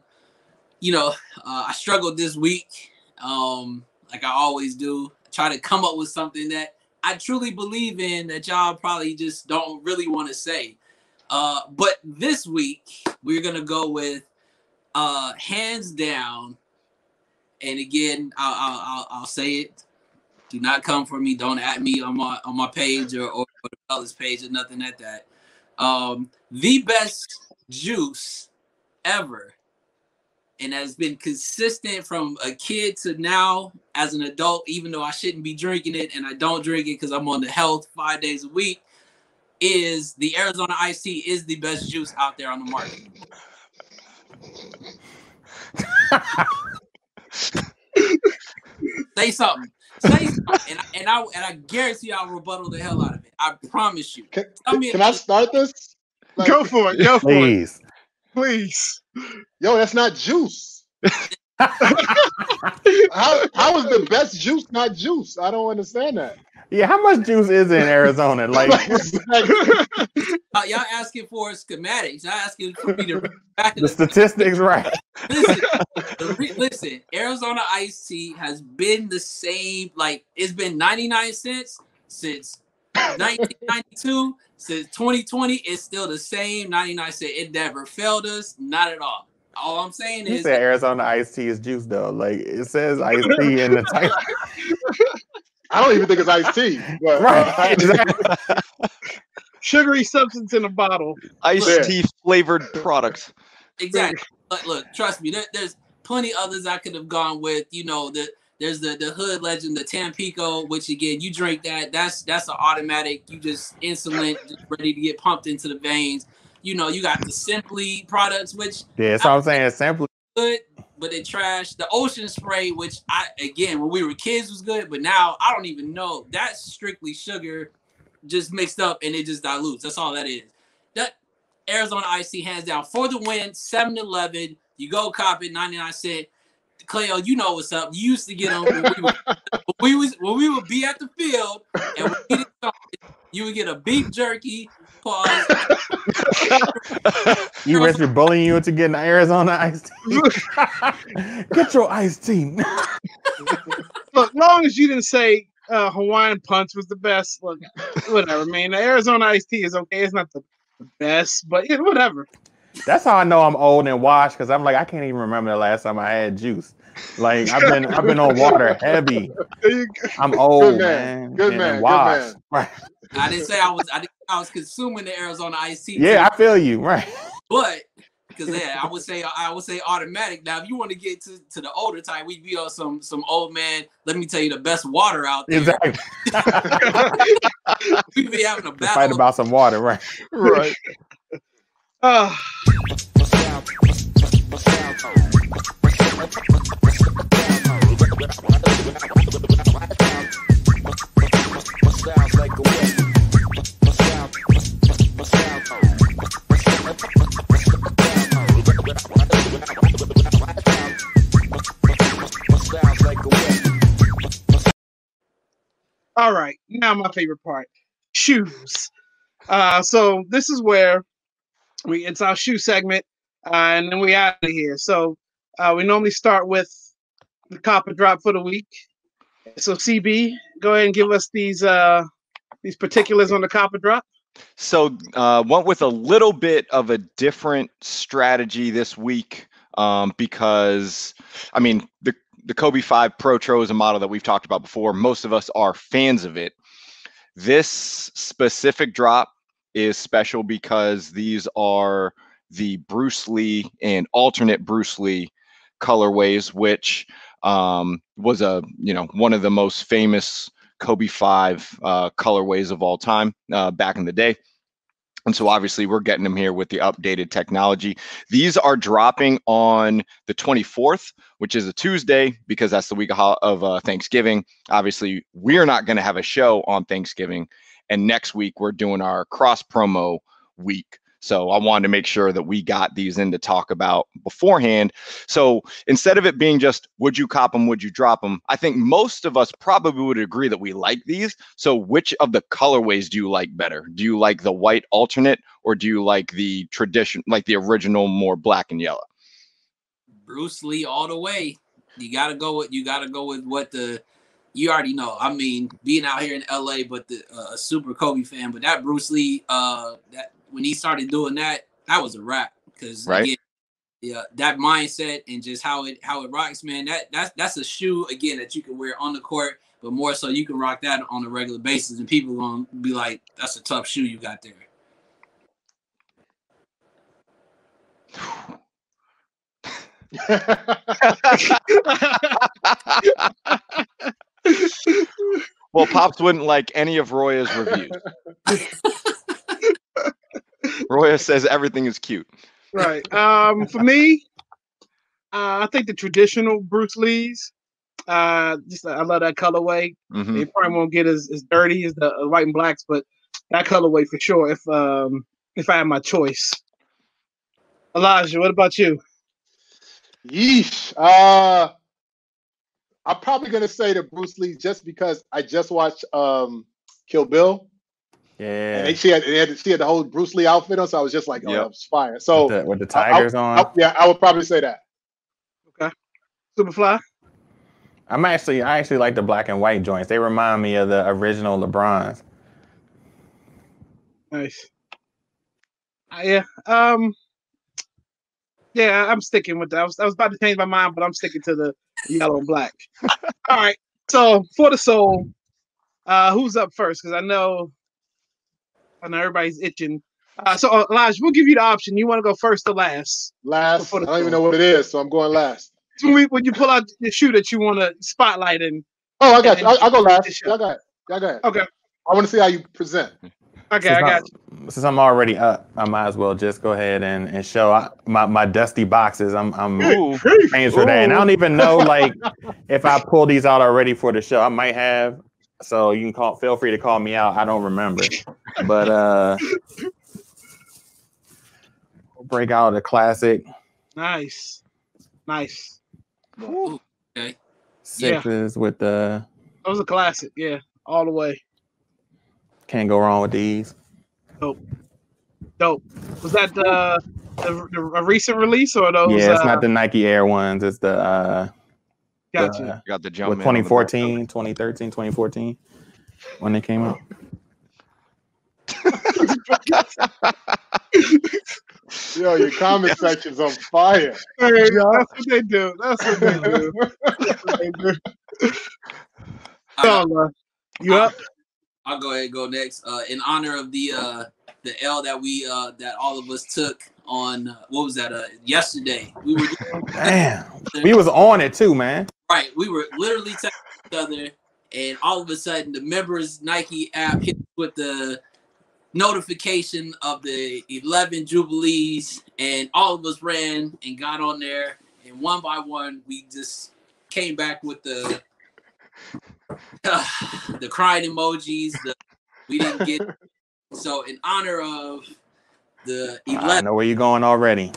you know, uh, I struggled this week. Um, like I always do. try to come up with something that I truly believe in that y'all probably just don't really want to say. Uh, but this week we're gonna go with uh, hands down. And again, I'll, I'll, I'll, I'll say it. Do not come for me. Don't at me on my on my page or, or the fellas page or nothing at that. Um, the best juice ever and has been consistent from a kid to now as an adult, even though I shouldn't be drinking it and I don't drink it because I'm on the health five days a week, is the Arizona iced tea is the best juice out there on the market. [laughs] Say something. Say something. And, and I and I guarantee I'll rebuttal the hell out of it. I promise you. Can, can I start this? Like, go for it. Go for Please. it. Please. Yo, that's not juice. how, how is the best juice not juice? I don't understand that. Yeah, how much juice is in Arizona? [laughs] Like, [laughs] uh, y'all asking for schematics. Y'all asking for me to back the, the statistics, right? Listen, re- listen, Arizona iced tea has been the same. Like it's been 99 cents since 1992. Since 2020, is still the same 99 cent. It never failed us, not at all. All I'm saying you is said Arizona iced tea is juice though. Like it says iced tea in the title. [laughs] I don't even think it's iced tea. But, right. Uh, exactly. Sugary substance in a bottle. Iced yeah. tea flavored product. Exactly. But look, trust me, there, there's plenty others I could have gone with. You know, the there's the the hood legend, the Tampico, which again, you drink that, that's that's an automatic. You just insulin, just ready to get pumped into the veins. You know, you got the Simply products, which yeah, that's what I'm saying. Simply good, but it trash. The Ocean Spray, which I again when we were kids was good, but now I don't even know. That's strictly sugar, just mixed up, and it just dilutes. That's all that is. That Arizona Icy hands down for the win. 7-Eleven. You go cop it, 99 cent. Cleo, you know what's up. You used to get on when we, were, when we was when we would be at the field and we you would get a beef jerky. Pause. you risk your bullying you into getting Arizona iced tea. [laughs] Get your iced tea. Look, long as you didn't say uh, Hawaiian punch was the best, look, whatever. man. the Arizona iced tea is okay. It's not the best, but yeah, whatever. That's how I know I'm old and washed because I'm like I can't even remember the last time I had juice. Like I've been I've been on water heavy. I'm old, good man. man. Good man. Washed. Good man. [laughs] Right. I didn't say I was I, didn't, I was consuming the Arizona iced tea. Yeah, I feel you. Right. But because yeah, I would say I would say automatic. Now, if you want to get to, to the older type, we'd be on some some old man. Let me tell you the best water out there. Exactly. [laughs] we'd be having a [laughs] battle. Fight about some water, right? Right. Uh. All right, now my favorite part shoes. Uh, so this is where we it's our shoe segment, uh, and then we out of here. So uh, we normally start with the cop or drop for the week. So CB, go ahead and give us these uh, these particulars on the cop or drop. So uh, went with a little bit of a different strategy this week um, because I mean the the Kobe 5 Protro is a model that we've talked about before. Most of us are fans of it. This specific drop is special because these are the Bruce Lee and alternate Bruce Lee colorways, which um, was a you know one of the most famous Kobe Five uh, colorways of all time uh, back in the day. And so obviously we're getting them here with the updated technology. These are dropping on the 24th, which is a Tuesday because that's the week of, uh, Thanksgiving. Obviously, we're not going to have a show on Thanksgiving. And next week we're doing our cross promo week. So I wanted to make sure that we got these in to talk about beforehand. So instead of it being just would you cop them, would you drop them, I think most of us probably would agree that we like these. So which of the colorways do you like better? Do you like the white alternate or do you like the tradition, like the original, more black and yellow? Bruce Lee all the way. You gotta go with you gotta go with what the you already know. I mean, being out here in LA, but the uh, a super Kobe fan, but that Bruce Lee, uh, that when he started doing that, that was a wrap. Because Right. again, yeah, that mindset and just how it how it rocks, man. That that's that's a shoe again that you can wear on the court, but more so you can rock that on a regular basis, and people gonna be like, "That's a tough shoe you got there." [laughs] well, Pops wouldn't like any of Roya's reviews. [laughs] Roya says everything is cute. right. Um, for me, uh, I think the traditional Bruce Lee's. Uh, just I love that colorway. Mhm. It probably won't get as, as dirty as the uh, white and blacks, but that colorway for sure. If um if I had my choice, Elijah, what about you? Yeesh. Uh, I'm probably gonna say the Bruce Lee just because I just watched um Kill Bill. Yeah. And she had, they had she had the whole Bruce Lee outfit on, so I was just like, oh, Yep. that was fire. So with, the, with the I- I- tigers on. I- yeah, I would probably say that. Okay. Superfly. I'm actually I actually like the black and white joints. They remind me of the original LeBrons. Nice. Uh, yeah. Um. Yeah, I'm sticking with that. I was, I was about to change my mind, but I'm sticking to the yellow and black. [laughs] All right. So for the soul, uh, who's up first? Because I know, I know everybody's itching. Uh, so uh, Elijah, we'll give you the option. You want to go first or last? Last, Before I don't even know what it is, so I'm going last. When, we, when you pull out the shoe that you want to spotlight in. Oh, I got you. I'll, I'll go last. finish Y'all got it. Y'all got it. Okay. I want to see how you present. Okay, since I got I'm, you. Since I'm already up, I might as well just go ahead and, and show I, my, my dusty boxes. I'm I'm Ooh, famous for that. And I don't even know like [laughs] if I pull these out already for the show. I might have. So you can call feel free to call me out. I don't remember. But uh break out a classic Nice. Nice. Ooh, okay. sixes with the That was a classic. Yeah, all the way. can't go wrong with these. Nope. Dope. Was that the, the, the a recent release or those? yeah, it's uh, not the Nike Air ones. It's the uh Gotcha. the- got the jump. with man the 2014, 2013, 2014 when they came out. [laughs] Yo, your comment section's on fire. Hey, that's what they do. That's what they do. [laughs] That's what they do. Uh, So, uh, you up? I'll go ahead and go next. Uh, in honor of the uh, the L that we uh, that all of us took on uh, what was that? Uh, yesterday we were [laughs] Damn. We was on it too, man. right. We were literally texting each other, and all of a sudden the members Nike app hit with the notification of the 11 jubilees, and all of us ran and got on there, and one by one we just came back with the [sighs] the crying emojis. The we didn't get [laughs] so in honor of the I 11. know where you're going already.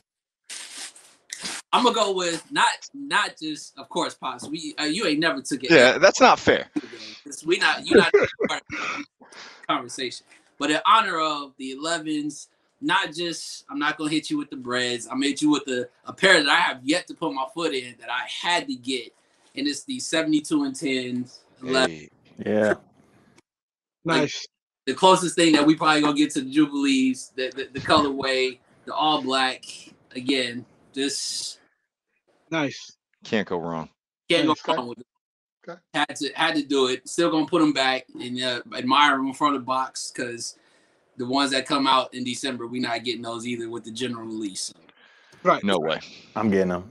I'm gonna go with not not just of course pops. We uh, you ain't never took it. Yeah, that's not fair. [laughs] We not you not part of the conversation. But in honor of the 11s, not just I'm not gonna hit you with the Breds. I'm gonna hit you with the a pair that I have yet to put my foot in that I had to get, and it's the 72 and 10s. 11. Hey, Yeah. Nice. The closest thing that we probably gonna get to the Jubilees, the the, the colorway, the all black. Again, just Nice. can't go wrong. can't Nice, go wrong with it. Okay. Had to had to do it. Still gonna put them back and uh, admire them in front of the box because the ones that come out in December, we not getting those either with the general release. Right. No way. I'm getting them.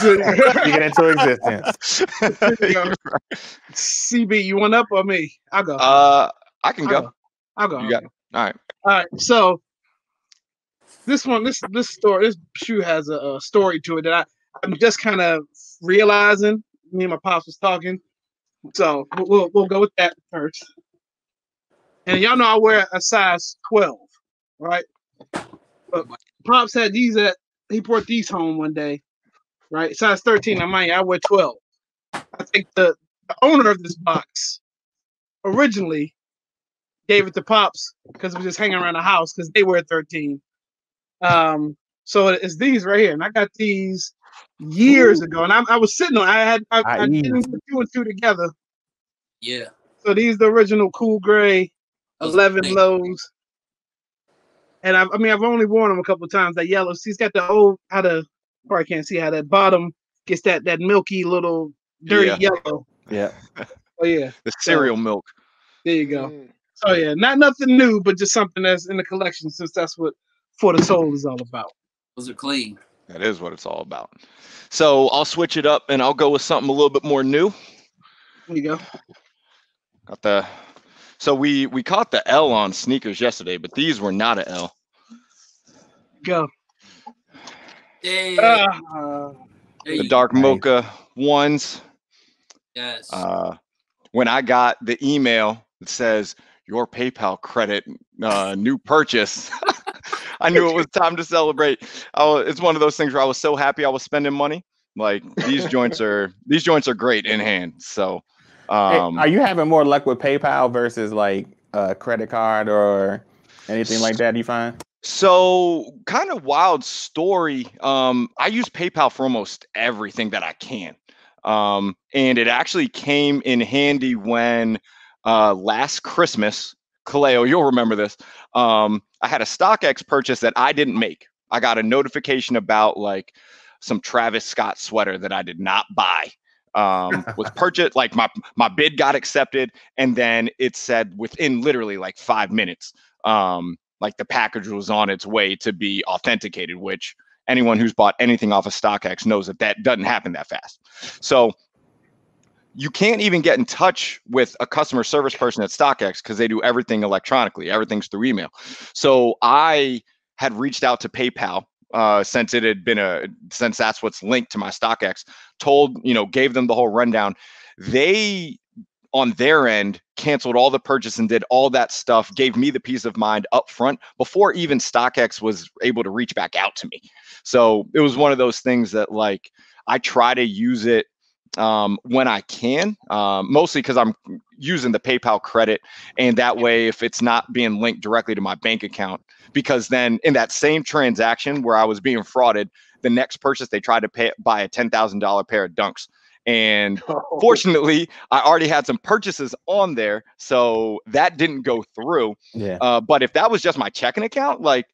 Good. You get into existence. There you. CB, you want up or me? I'll go. uh, I can I'll go. go. I'll go. You got all right. All right. So this one, this this story, this shoe has a, a story to it that I, I'm just kind of realizing. Me and my pops was talking, so we'll, we'll we'll go with that first. And y'all know I wear a size 12, right? But pops had these at he brought these home one day, right? Size 13. I mind you, I wear 12. I think the, the owner of this box originally gave it to pops because it was just hanging around the house because they wear 13. Um, So it's these right here, and I got these years ago, and I, I was sitting on. I had I, I I didn't ease. put two and two together. Yeah. So these the original cool gray Those eleven things. lows. And I, I mean, I've only worn them a couple of times. That yellow, see, it's got the old how the probably can't see how that bottom gets that that milky little dirty Yeah. yellow. Yeah. Oh yeah, The cereal milk. there you go. Mm. So yeah, not nothing new, but just something that's in the collection since that's what For the Soul is all about. Those are clean. That is what it's all about. So I'll switch it up and I'll go with something a little bit more new. There you go. Got the so we we caught the L on sneakers yesterday, but these were not an L. Go. Yeah. Uh, The dark Nice. mocha ones. Yes. Uh, when I got the email that says your PayPal credit uh, new purchase, [laughs] I knew it was time to celebrate. I was, it's one of those things where I was so happy I was spending money. Like these joints are these joints are great in hand. So Hey, um, are you having more luck with PayPal versus like a credit card or anything like that? You find? So, kind of wild story. Um, I use PayPal for almost everything that I can. Um, and it actually came in handy when uh, last Christmas, Kaleo, you'll remember this. Um, I had a StockX purchase that I didn't make. I got a notification about like some Travis Scott sweater that I did not buy. Um, was [laughs] purchased like my my bid got accepted, and then it said within literally like five minutes, um, like the package was on its way to be authenticated, which anyone who's bought anything off of StockX knows that that doesn't happen that fast. So you can't even get in touch with a customer service person at StockX because they do everything electronically. Everything's through email. So I had reached out to PayPal uh, since it had been a since that's what's linked to my StockX. Told you know gave them the whole rundown. They on their end canceled all the purchase and did all that stuff gave me the peace of mind up front before even stockx was able to reach back out to me. So it was one of those things that like i try to use it um, when i can um, mostly because i'm using the paypal credit and that way if it's not being linked directly to my bank account because then in that same transaction where i was being frauded the next purchase they tried to pay buy a $10000 pair of dunks and [laughs] fortunately i already had some purchases on there so that didn't go through Yeah. uh, but if that was just my checking account like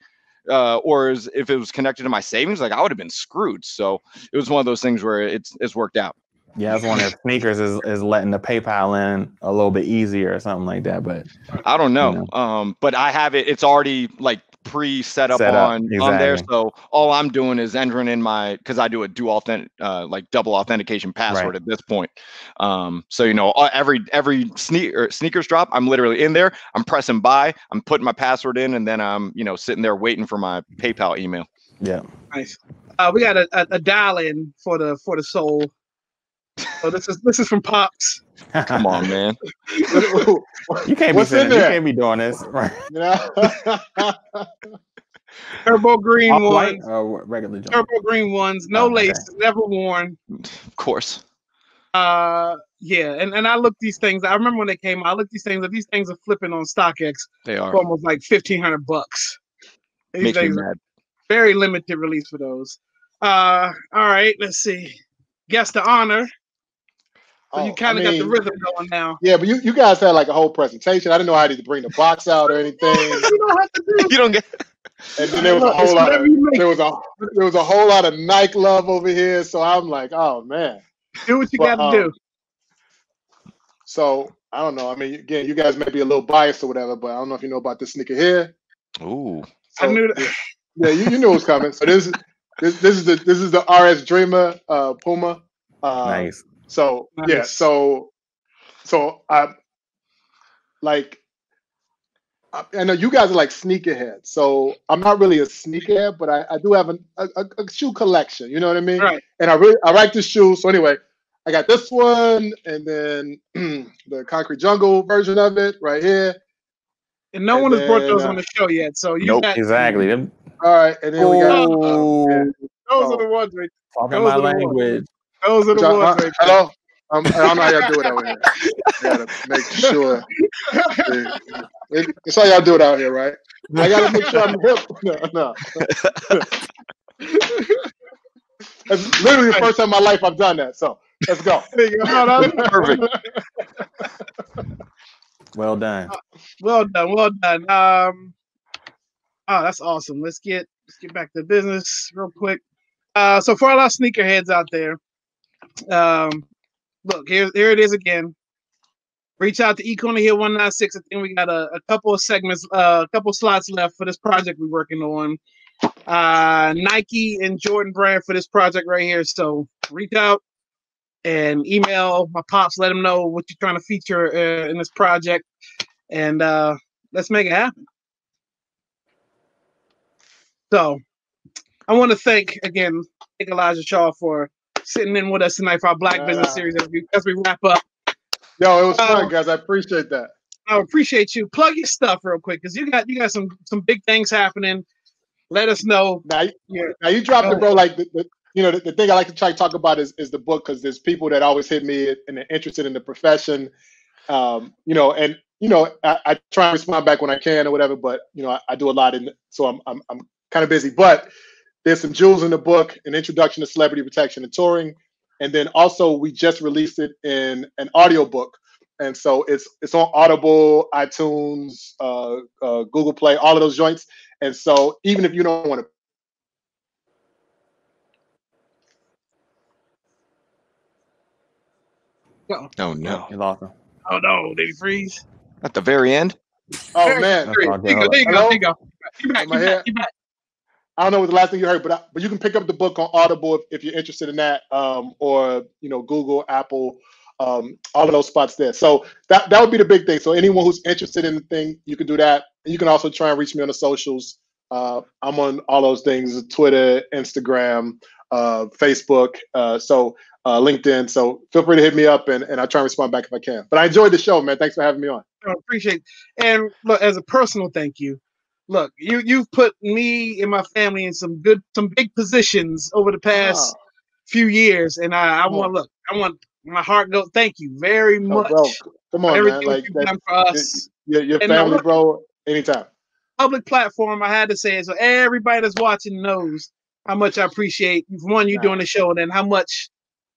uh, or is, if it was connected to my savings like i would have been screwed so it was one of those things where it's it's worked out Yeah, I was wondering if sneakers is, is letting the PayPal in a little bit easier or something like that. But i don't know know. um but i have it it's already like pre set up Set up, on on there. so all i'm doing is entering in my because i do a do authentic uh, like double authentication password at this point. Um so you know uh, every every sneak or sneakers drop i'm literally in there. I'm pressing buy. I'm putting my password in and then i'm you know sitting there waiting for my paypal email. Yeah, Nice. Uh, we got a, a, a dial in for the for the soul. So this is this is from Pops. come on man [laughs] you can't be in sending, you can't be doing this. Right. You know? Turbo green Off-white ones. or regular jump? Turbo green ones. No Oh, okay. lace. Never worn. of course Uh yeah, and, and I looked these things. I remember when they came out, I looked these things, these things are flipping on StockX they are for almost like fifteen hundred bucks. These makes me things are mad very limited release for those. Uh all right, let's see. Guess the honor. So Oh, you kind of got the rhythm going now. Yeah, but you, you guys had like a whole presentation. I didn't know how to bring the box out or [laughs] anything. you don't have to do you don't get And then there was a whole lot of whatever you make. there was a there was a whole lot of Nike love over here. So I'm like, oh man. do what you got to um, do. So I don't know. I mean, again, you guys may be a little biased or whatever, but I don't know if you know about this sneaker here. Ooh, I knew that. Yeah, you, you knew it was coming. So this is this this is the this is the RS Dreamer uh Puma. Uh, nice. So yeah, so so I like I, I know you guys are like sneakerheads. So I'm not really a sneakerhead, but I, I do have an, a, a, a shoe collection. You know what I mean? Right. And I really I like the shoe. So anyway, I got this one, and then [clears throat] the Concrete Jungle version of it right here. And no and one has brought those uh, on the show yet. So you Nope, got Exactly. Them, All right, and then we got. oh, yeah. those Oh. are the ones right talking those my are ones. language. Those are the John- ones uh, right hello. Um, I don't know how y'all do it out here. I gotta make sure. It- It's how y'all do it out here, right? I gotta make sure I'm hip. [laughs] No, no. [laughs] That's literally the first time in my life I've done that. So let's go. [laughs] Perfect. Well done. well done, well done. Um, oh, that's awesome. Let's get let's get back to business real quick. Uh, so for all our sneakerheads out there, um, look here, here it is again. Reach out to Econ here 196. I think we got a, a couple of segments, uh, a couple slots left for this project we're working on. Uh, Nike and Jordan brand for this project right here. So reach out and email my pops. Let them know what you're trying to feature uh, in this project, and uh, let's make it happen. So I want to thank again, Elijah Shaw for sitting in with us tonight for our Black Business series as we as we wrap up. Yo, it was fun, Um, guys. I appreciate that. I appreciate you. Plug your stuff real quick because you got you got some some big things happening. Let us know. Now, you- Yeah. now you dropped it, bro. Like the, the you know, the, the thing I like to try to talk about is is the book because there's people that always hit me and they're interested in the profession. Um, you know, and you know, I, I try and respond back when I can or whatever, but you know, I, I do a lot in so I'm I'm I'm kind of busy. But there's some jewels in the book, an introduction to celebrity protection and touring. And then also we just released it in an audio book. And so it's it's on Audible, iTunes, uh, uh, Google Play, all of those joints. And so even if you don't want to Oh no! You lost him. Oh no, did he freeze? At the very end. Oh man, There, you go. There you go. Hello? There you go. You back? Am You back? here? You back? I don't know what the last thing you heard, but I, but you can pick up the book on Audible if, if you're interested in that, um, or you know Google, Apple, um, all of those spots there. So that that would be the big thing. So anyone who's interested in the thing, you can do that. And you can also try and reach me on the socials. Uh, I'm on all those things: Twitter, Instagram, uh, Facebook, uh, so uh, LinkedIn. So feel free to hit me up, and, and I'll try and respond back if I can. But I enjoyed the show, man. Thanks for having me on. I appreciate and look as a personal thank you. Look, you you've put me and my family in some good some big positions over the past Ah, few years, and I, I want look, I want my heart go. Thank you very much bro, come on, man. everything Like you've done for us. your, your family, look- bro. Anytime. Public platform, I had to say it so everybody that's watching knows how much I appreciate one you Nah. doing the show, and then how much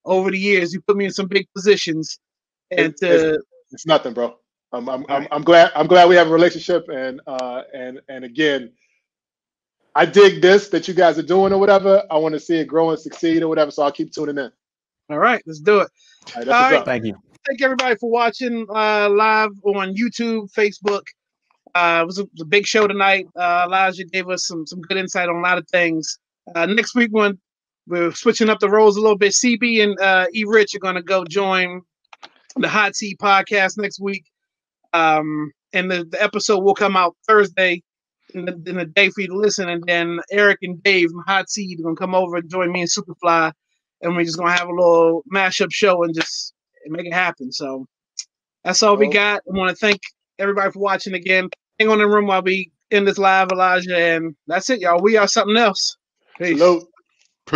over the years you put me in some big positions, and It- it's- to it's nothing, bro. I'm I'm, I'm, I'm glad I'm glad we have a relationship and uh and and again, I dig this that you guys are doing or whatever. I want to see it grow and succeed or whatever. So I'll keep tuning in. All all right, let's do it. right, that's All what's right. up. Thank you. thank everybody for watching uh, live on YouTube, Facebook. Uh, it was a, it was a big show tonight. Uh, Elijah gave us some some good insight on a lot of things. Uh, next week, when we're switching up the roles a little bit, CB and uh, E Rich are going to go join the Hot Seat podcast next week. Um, and the, the episode will come out Thursday in the, in the day for you to listen. And then Eric and Dave from Hot Seat are going to come over and join me and Superfly. And we're just going to have a little mashup show and just make it happen. So that's all we got. I want to thank everybody for watching again. Hang on in the room while we end this live, Elijah. And that's it, y'all. We are something else. Peace. Salute.